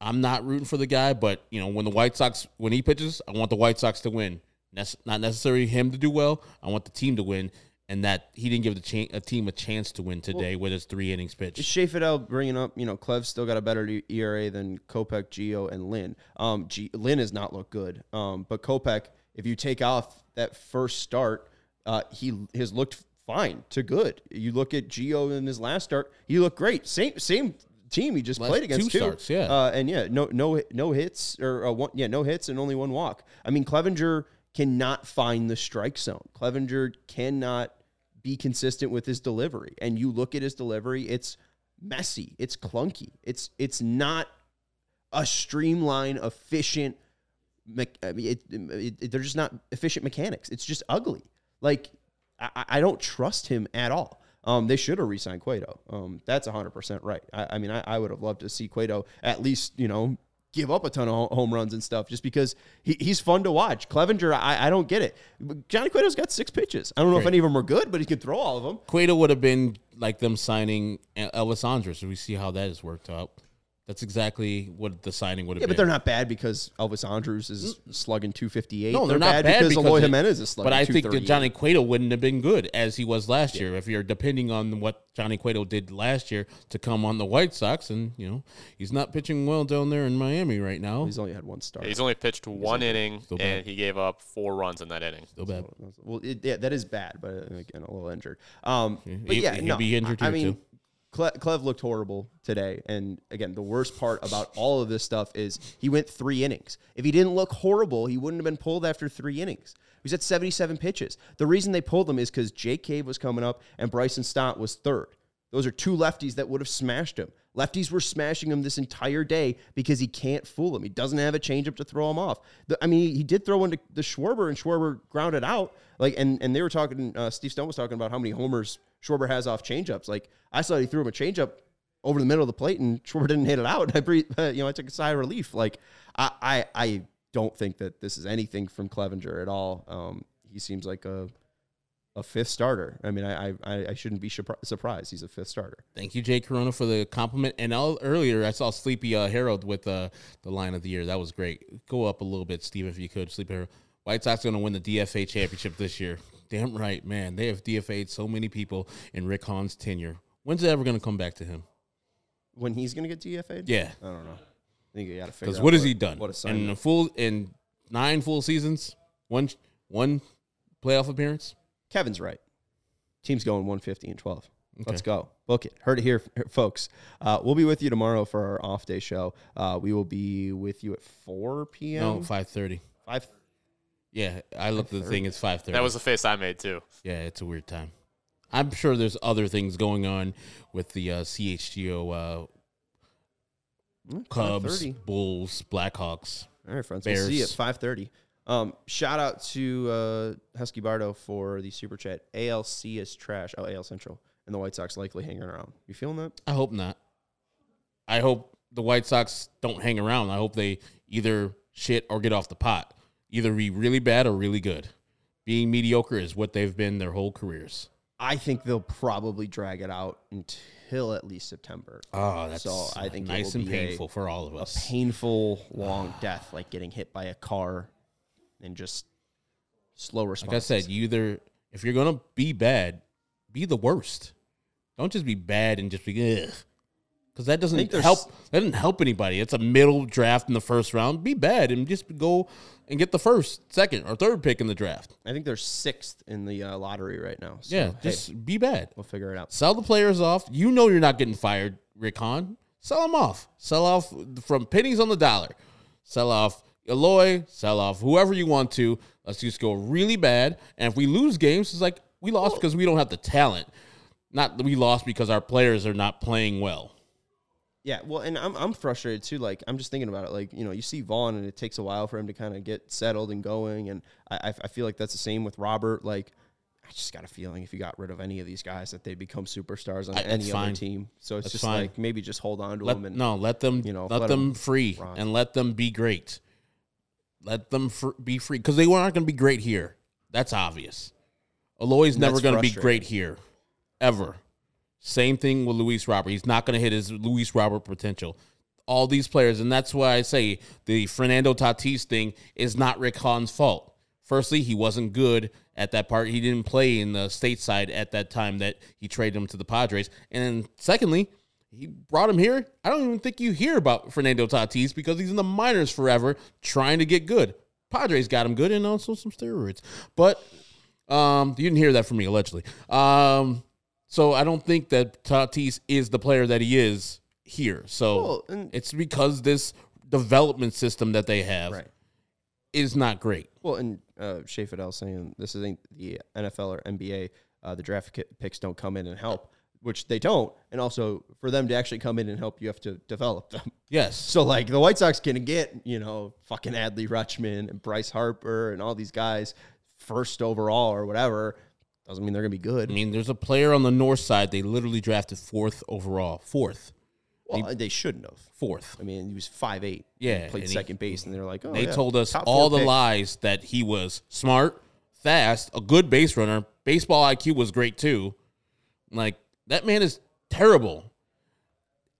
[SPEAKER 2] I'm not rooting for the guy, but you know when the White Sox when he pitches, I want the White Sox to win. That's not necessarily him to do well. I want the team to win, and that he didn't give the cha- a team a chance to win today with his three innings pitch.
[SPEAKER 1] Is Shea Fidel bringing up, you know, Clev's still got a better ERA than Kopech, Geo, and Lynn. Um, G- Lynn has not looked good. Um, but Kopech, if you take off that first start, uh, he has looked fine to good. You look at Geo in his last start, he looked great. Same same team he just
[SPEAKER 2] Last
[SPEAKER 1] played against
[SPEAKER 2] two
[SPEAKER 1] too.
[SPEAKER 2] starts, yeah.
[SPEAKER 1] Uh, and yeah, no no no hits or uh, one, yeah no hits and only one walk. I mean, Clevinger cannot find the strike zone. Clevinger cannot be consistent with his delivery. And you look at his delivery, it's messy, it's clunky. It's it's not a streamline efficient. Me- I mean, it, it, it- they're just not efficient mechanics. It's just ugly. Like I, I- don't trust him at all. Um, they should have re-signed Cueto. Um, that's hundred percent right. I, I mean, I, I would have loved to see Cueto at least, you know, give up a ton of home runs and stuff, just because he, he's fun to watch. Clevinger, I, I don't get it. Johnny Cueto's got six pitches. I don't know if any of them are good, but he can throw all of them.
[SPEAKER 2] Cueto would have been like them signing Elvis Andrus. So we see how that has worked out. That's exactly what the signing would have
[SPEAKER 1] Yeah,
[SPEAKER 2] been.
[SPEAKER 1] but they're not bad because Elvis Andrus is slugging 258.
[SPEAKER 2] No, they're, not bad,
[SPEAKER 1] because, Eloy
[SPEAKER 2] it-
[SPEAKER 1] Jimenez is slugging
[SPEAKER 2] But I think that
[SPEAKER 1] 238.
[SPEAKER 2] Johnny Cueto wouldn't have been good as he was last year. If you're depending on what Johnny Cueto did last year to come on the White Sox, and you know he's not pitching well down there in Miami right now.
[SPEAKER 1] He's only had one start.
[SPEAKER 3] He's only pitched one inning,
[SPEAKER 2] Still bad.
[SPEAKER 3] and he gave up four runs in that inning.
[SPEAKER 2] Still bad.
[SPEAKER 1] Well, it, yeah, that is bad, but uh, again, a little injured. Um, but
[SPEAKER 2] He-
[SPEAKER 1] yeah,
[SPEAKER 2] he'll
[SPEAKER 1] no,
[SPEAKER 2] be injured
[SPEAKER 1] I, I
[SPEAKER 2] too,
[SPEAKER 1] mean,
[SPEAKER 2] too.
[SPEAKER 1] Cle- Clev looked horrible today, and again, the worst part about all of this stuff is he went three innings. If he didn't look horrible, he wouldn't have been pulled after three innings. He's at 77 pitches. The reason they pulled him is because Jake Cave was coming up and Bryson Stott was third. Those are two lefties that would have smashed him. Lefties were smashing him this entire day because he can't fool him. He doesn't have a changeup to throw him off. The, I mean, he did throw into the Schwarber, and Schwarber grounded out. Like, and and they were talking. Uh, Steve Stone was talking about how many homers Schwarber has off changeups. Like, I saw he threw him a changeup over the middle of the plate, and Schwarber didn't hit it out. (laughs) I breathed, you know, I took a sigh of relief. Like, I I, I don't think that this is anything from Clevinger at all. Um, he seems like a a fifth starter. I mean, I I, I shouldn't be surprised. He's a fifth starter.
[SPEAKER 2] Thank you, Jay Corona, for the compliment. And all, earlier, I saw Sleepy uh, Harold with uh, the line of the year. That was great. Go up a little bit, Steve, if you could. Sleepy Harold. White Sox going to win the DFA championship this year. Damn right, man. They have DFA'd so many people in Rick Hahn's tenure. When's it ever going to come back to him?
[SPEAKER 1] When he's gonna get DFA'd?
[SPEAKER 2] Yeah,
[SPEAKER 1] I don't know. I think you got to figure.
[SPEAKER 2] because what has he done?
[SPEAKER 1] What
[SPEAKER 2] in a full in nine full seasons, one one playoff appearance.
[SPEAKER 1] Kevin's right. Team's going 150 and 12. Let's go. Book it. Heard it here, (laughs) folks. Uh, we'll be with you tomorrow for our off day show. Uh, we will be with you at 4 p.m.
[SPEAKER 2] No, five thirty.
[SPEAKER 1] Five.
[SPEAKER 2] Yeah, I looked at the thing. It's five thirty.
[SPEAKER 3] That was the face I made too.
[SPEAKER 2] yeah, it's a weird time. I'm sure there's other things going on with the uh, CHGO uh,
[SPEAKER 1] Mm,
[SPEAKER 2] Cubs, Bulls, Blackhawks.
[SPEAKER 1] All right, friends. We'll see you at 5:30. Um, shout out to uh, Husky Bardo for the super chat. ALC is trash. Oh, AL Central and the White Sox likely hanging around. You feeling that?
[SPEAKER 2] I hope not. I hope the White Sox don't hang around. I hope they either shit or get off the pot. Either be really bad or really good. Being mediocre is what they've been their whole careers.
[SPEAKER 1] I think they'll probably drag it out until at least September.
[SPEAKER 2] Oh, that's
[SPEAKER 1] So I think it
[SPEAKER 2] nice
[SPEAKER 1] will
[SPEAKER 2] and
[SPEAKER 1] be a-
[SPEAKER 2] painful for all of us.
[SPEAKER 1] a
[SPEAKER 2] us.
[SPEAKER 1] painful long death, like getting hit by a car, and just slow response.
[SPEAKER 2] Like I said, you either if you're gonna be bad, be the worst. Don't just be bad and just be ugh. Because that doesn't help. That doesn't help anybody. It's a middle draft in the first round. Be bad and just go and get the first, second, or third pick in the draft.
[SPEAKER 1] I think they're sixth in the uh, lottery right now. So,
[SPEAKER 2] Yeah,
[SPEAKER 1] hey,
[SPEAKER 2] just be bad.
[SPEAKER 1] we'll figure it out.
[SPEAKER 2] Sell the players off. You know you're not getting fired, Rick Hahn. Sell them off. Sell off from pennies on the dollar. Sell off Eloy. Sell off whoever you want to. Let's just go really bad. And if we lose games, it's like we lost because we don't have the talent. Not that we lost because our players are not playing well.
[SPEAKER 1] Yeah, well, and I'm I'm frustrated too. Like I'm just thinking about it. Like you know, you see Vaughn, and it takes a while for him to kind of get settled and going. And I I- feel like that's the same with Robert. Like I just got a feeling if you got rid of any of these guys, that they become superstars on
[SPEAKER 2] I-
[SPEAKER 1] any
[SPEAKER 2] that's
[SPEAKER 1] other team. So it's
[SPEAKER 2] That's
[SPEAKER 1] just
[SPEAKER 2] fine.
[SPEAKER 1] like maybe just hold on to
[SPEAKER 2] Let,
[SPEAKER 1] them. And
[SPEAKER 2] no, let them.
[SPEAKER 1] you know,
[SPEAKER 2] let,
[SPEAKER 1] let
[SPEAKER 2] them
[SPEAKER 1] 'em
[SPEAKER 2] free
[SPEAKER 1] rot.
[SPEAKER 2] and let them be great. Let them fr- be free because they were not going to be great here. That's obvious. Eloy's
[SPEAKER 1] And
[SPEAKER 2] never going to be great here, ever. Same thing with Luis Robert. He's not going to hit his Luis Robert potential. All these players, and that's why I say the Fernando Tatis thing is not Rick Hahn's fault. Firstly, he wasn't good at that part. He didn't play in the stateside at that time that he traded him to the Padres. And then secondly, he brought him here. I don't even think you hear about Fernando Tatis because he's in the minors forever trying to get good. Padres got him good and also some steroids. But um, you didn't hear that from me, allegedly. Um, so I don't think that Tatis is the player that he is here. So
[SPEAKER 1] Well,
[SPEAKER 2] it's because this development system that they have
[SPEAKER 1] right.
[SPEAKER 2] is not great.
[SPEAKER 1] Well, and uh, Shea Fidel saying this isn't the NFL or NBA. Uh, the draft picks don't come in and help, which they don't. And also, for them to actually come in and help, you have to develop them. (laughs)
[SPEAKER 2] Yes.
[SPEAKER 1] So, like, the White Sox can get, you know, fucking Adley Rutschman and Bryce Harper and all these guys first overall or whatever. Doesn't mean they're going to be good.
[SPEAKER 2] I mean, there's a player on the north side they literally drafted fourth overall. Fourth.
[SPEAKER 1] well, they shouldn't have.
[SPEAKER 2] Fourth.
[SPEAKER 1] I mean, he was five eight.
[SPEAKER 2] Yeah,
[SPEAKER 1] played
[SPEAKER 2] and he-
[SPEAKER 1] second base, and they're like, oh,
[SPEAKER 2] they
[SPEAKER 1] yeah,
[SPEAKER 2] told us all the
[SPEAKER 1] pick.
[SPEAKER 2] lies that he was smart, fast, a good base runner. Baseball IQ was great too. Like that man is terrible,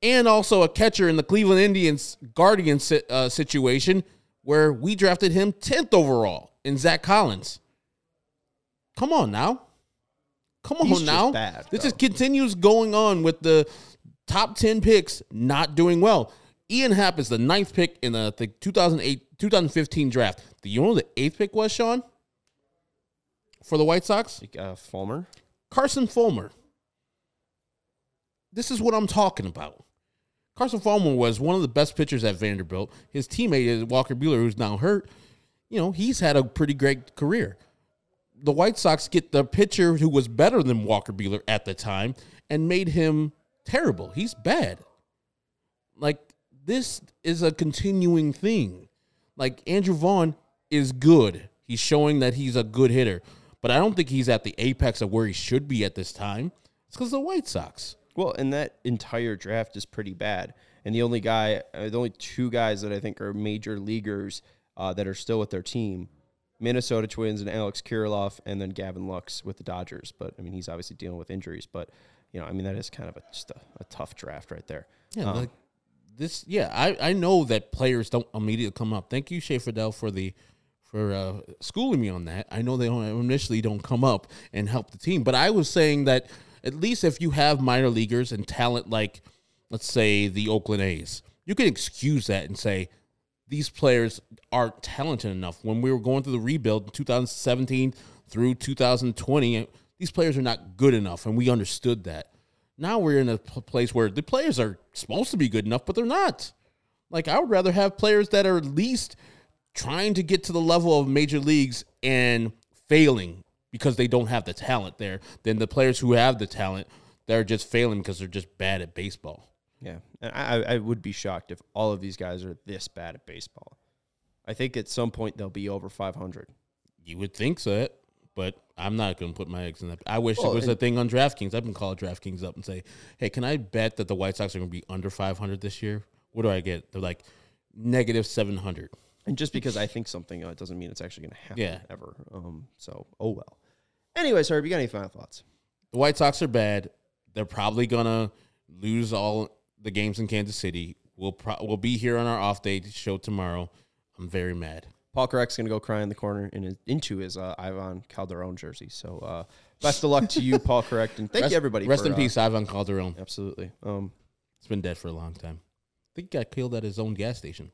[SPEAKER 2] and also a catcher in the Cleveland Indians Guardian uh, situation where we drafted him tenth overall in Zack Collins. Come on now, come on
[SPEAKER 1] He's
[SPEAKER 2] now.
[SPEAKER 1] bad,
[SPEAKER 2] this just continues going on with the top 10 picks not doing well. Ian Happ is the ninth pick in the, the 2008 2015 draft. Do you know who the eighth pick was, Sean? For the White Sox?
[SPEAKER 1] Like, uh, Fulmer.
[SPEAKER 2] Carson Fulmer. This is what I'm talking about. Carson Fulmer was one of the best pitchers at Vanderbilt. His teammate is Walker Buehler, who's now hurt. You know, he's had a pretty great career. The White Sox get the pitcher who was better than Walker Buehler at the time and made him terrible. He's bad. Like, this is a continuing thing. Like, Andrew Vaughn is good. He's showing that he's a good hitter. But I don't think he's at the apex of where he should be at this time. It's because the White Sox.
[SPEAKER 1] Well, and that entire draft is pretty bad. And the only guy, uh, the only two guys that I think are major leaguers uh, that are still with their team, Minnesota Twins and Alex Kirilloff, and then Gavin Lux with the Dodgers. But I mean, he's obviously dealing with injuries. But you know, I mean, that is kind of a, just a, a tough draft right there.
[SPEAKER 2] Yeah,
[SPEAKER 1] Um,
[SPEAKER 2] like this. Yeah, I, I know that players don't immediately come up. Thank you, Shea Fidel, for the for uh, schooling me on that. I know they don't, initially don't come up and help the team, but I was saying that at least if you have minor leaguers and talent like, let's say, the Oakland A's, you can excuse that and say these players aren't talented enough. When we were going through the rebuild in 2017 through 2020, eh, these players are not good enough, and we understood that. Now we're in a place where the players are supposed to be good enough, but they're not. Like I would rather have players that are at least trying to get to the level of major leagues and failing because they don't have the talent there than the players who have the talent that are just failing because they're just bad at baseball.
[SPEAKER 1] Yeah, and I, I would be shocked if all of these guys are this bad at baseball. I think at some point they'll be over 500.
[SPEAKER 2] You would think so, but I'm not going to put my eggs in that. I wish
[SPEAKER 1] Well,
[SPEAKER 2] it was a thing on DraftKings. I've been calling DraftKings up and say, "Hey, can I bet that the White Sox are going to be under 500 this year?" What do I get? They're like negative 700.
[SPEAKER 1] And just because I think something uh, doesn't mean it's actually going to happen
[SPEAKER 2] Yeah.
[SPEAKER 1] ever. Um, so, oh well. Anyways, Herb, you got any final thoughts?
[SPEAKER 2] The White Sox are bad. They're probably gonna lose all the games in Kansas City. We'll pro- we'll be here on our off day show tomorrow. I'm very mad.
[SPEAKER 1] Paul Correct's going to go cry in the corner in his, into his uh, Ivan Calderon jersey. So, uh, best of luck to you, Paul Correct, and thank
[SPEAKER 2] rest,
[SPEAKER 1] you everybody.
[SPEAKER 2] Rest
[SPEAKER 1] for,
[SPEAKER 2] in
[SPEAKER 1] uh,
[SPEAKER 2] peace, Ivan Calderon.
[SPEAKER 1] Absolutely. Um,
[SPEAKER 2] It's been dead for a long time. I think he got killed at his own gas station.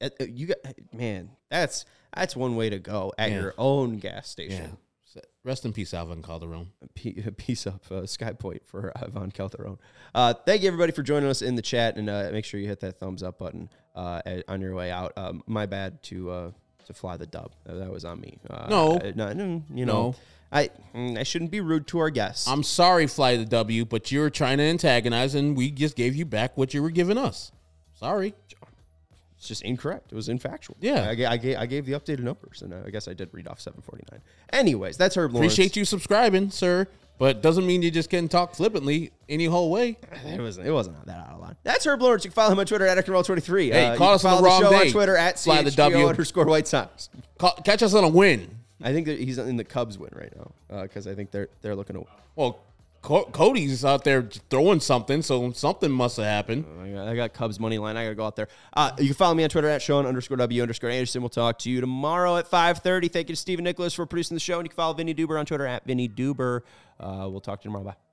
[SPEAKER 1] Uh, uh, you got man. That's that's one way to go at
[SPEAKER 2] Yeah.
[SPEAKER 1] your own gas station.
[SPEAKER 2] So, Rest in peace, Alvin Calderon.
[SPEAKER 1] P- (laughs) Peace up, uh, Sky Point for (laughs) Ivan Calderon. Uh, thank you everybody for joining us in the chat, and uh, make sure you hit that thumbs up button uh, on your way out. Um, my bad to uh, to fly the dub. That, that was on me. Uh,
[SPEAKER 2] No.
[SPEAKER 1] I- no, no, you know, I mm, I shouldn't be rude to our guests.
[SPEAKER 2] I'm sorry, Fly the W, but you were trying to antagonize, and we just gave you back what you were giving us. Sorry.
[SPEAKER 1] It's just incorrect. It was infactual.
[SPEAKER 2] Yeah.
[SPEAKER 1] I, ga- I, gave, I gave the updated numbers, and uh, I guess I did read off 749. Anyways, that's Herb Lawrence.
[SPEAKER 2] Appreciate you subscribing, sir, but doesn't mean you just can talk flippantly any whole way. (laughs)
[SPEAKER 1] It wasn't. It wasn't that out of line. That's Herb Lawrence. You can follow him on Twitter at Roll23.
[SPEAKER 2] Hey,
[SPEAKER 1] uh, you
[SPEAKER 2] call us on the wrong
[SPEAKER 1] show
[SPEAKER 2] day.
[SPEAKER 1] on Twitter at
[SPEAKER 2] Fly the W.
[SPEAKER 1] underscore White Sox.
[SPEAKER 2] Call, catch us on a win.
[SPEAKER 1] I think that he's in the Cubs win right now because I think they're they're looking to.
[SPEAKER 2] Well, Cody's out there throwing something, so something must have happened.
[SPEAKER 1] I got, Cubs money line. I gotta go out there. Uh, you can follow me on Twitter at Sean underscore W underscore Anderson. We'll talk to you tomorrow at five thirty. Thank you to Stephen Nicholas for producing the show, and you can follow Vinnie Duber on Twitter at Vinny Duber. Uh, we'll talk to you tomorrow. Bye.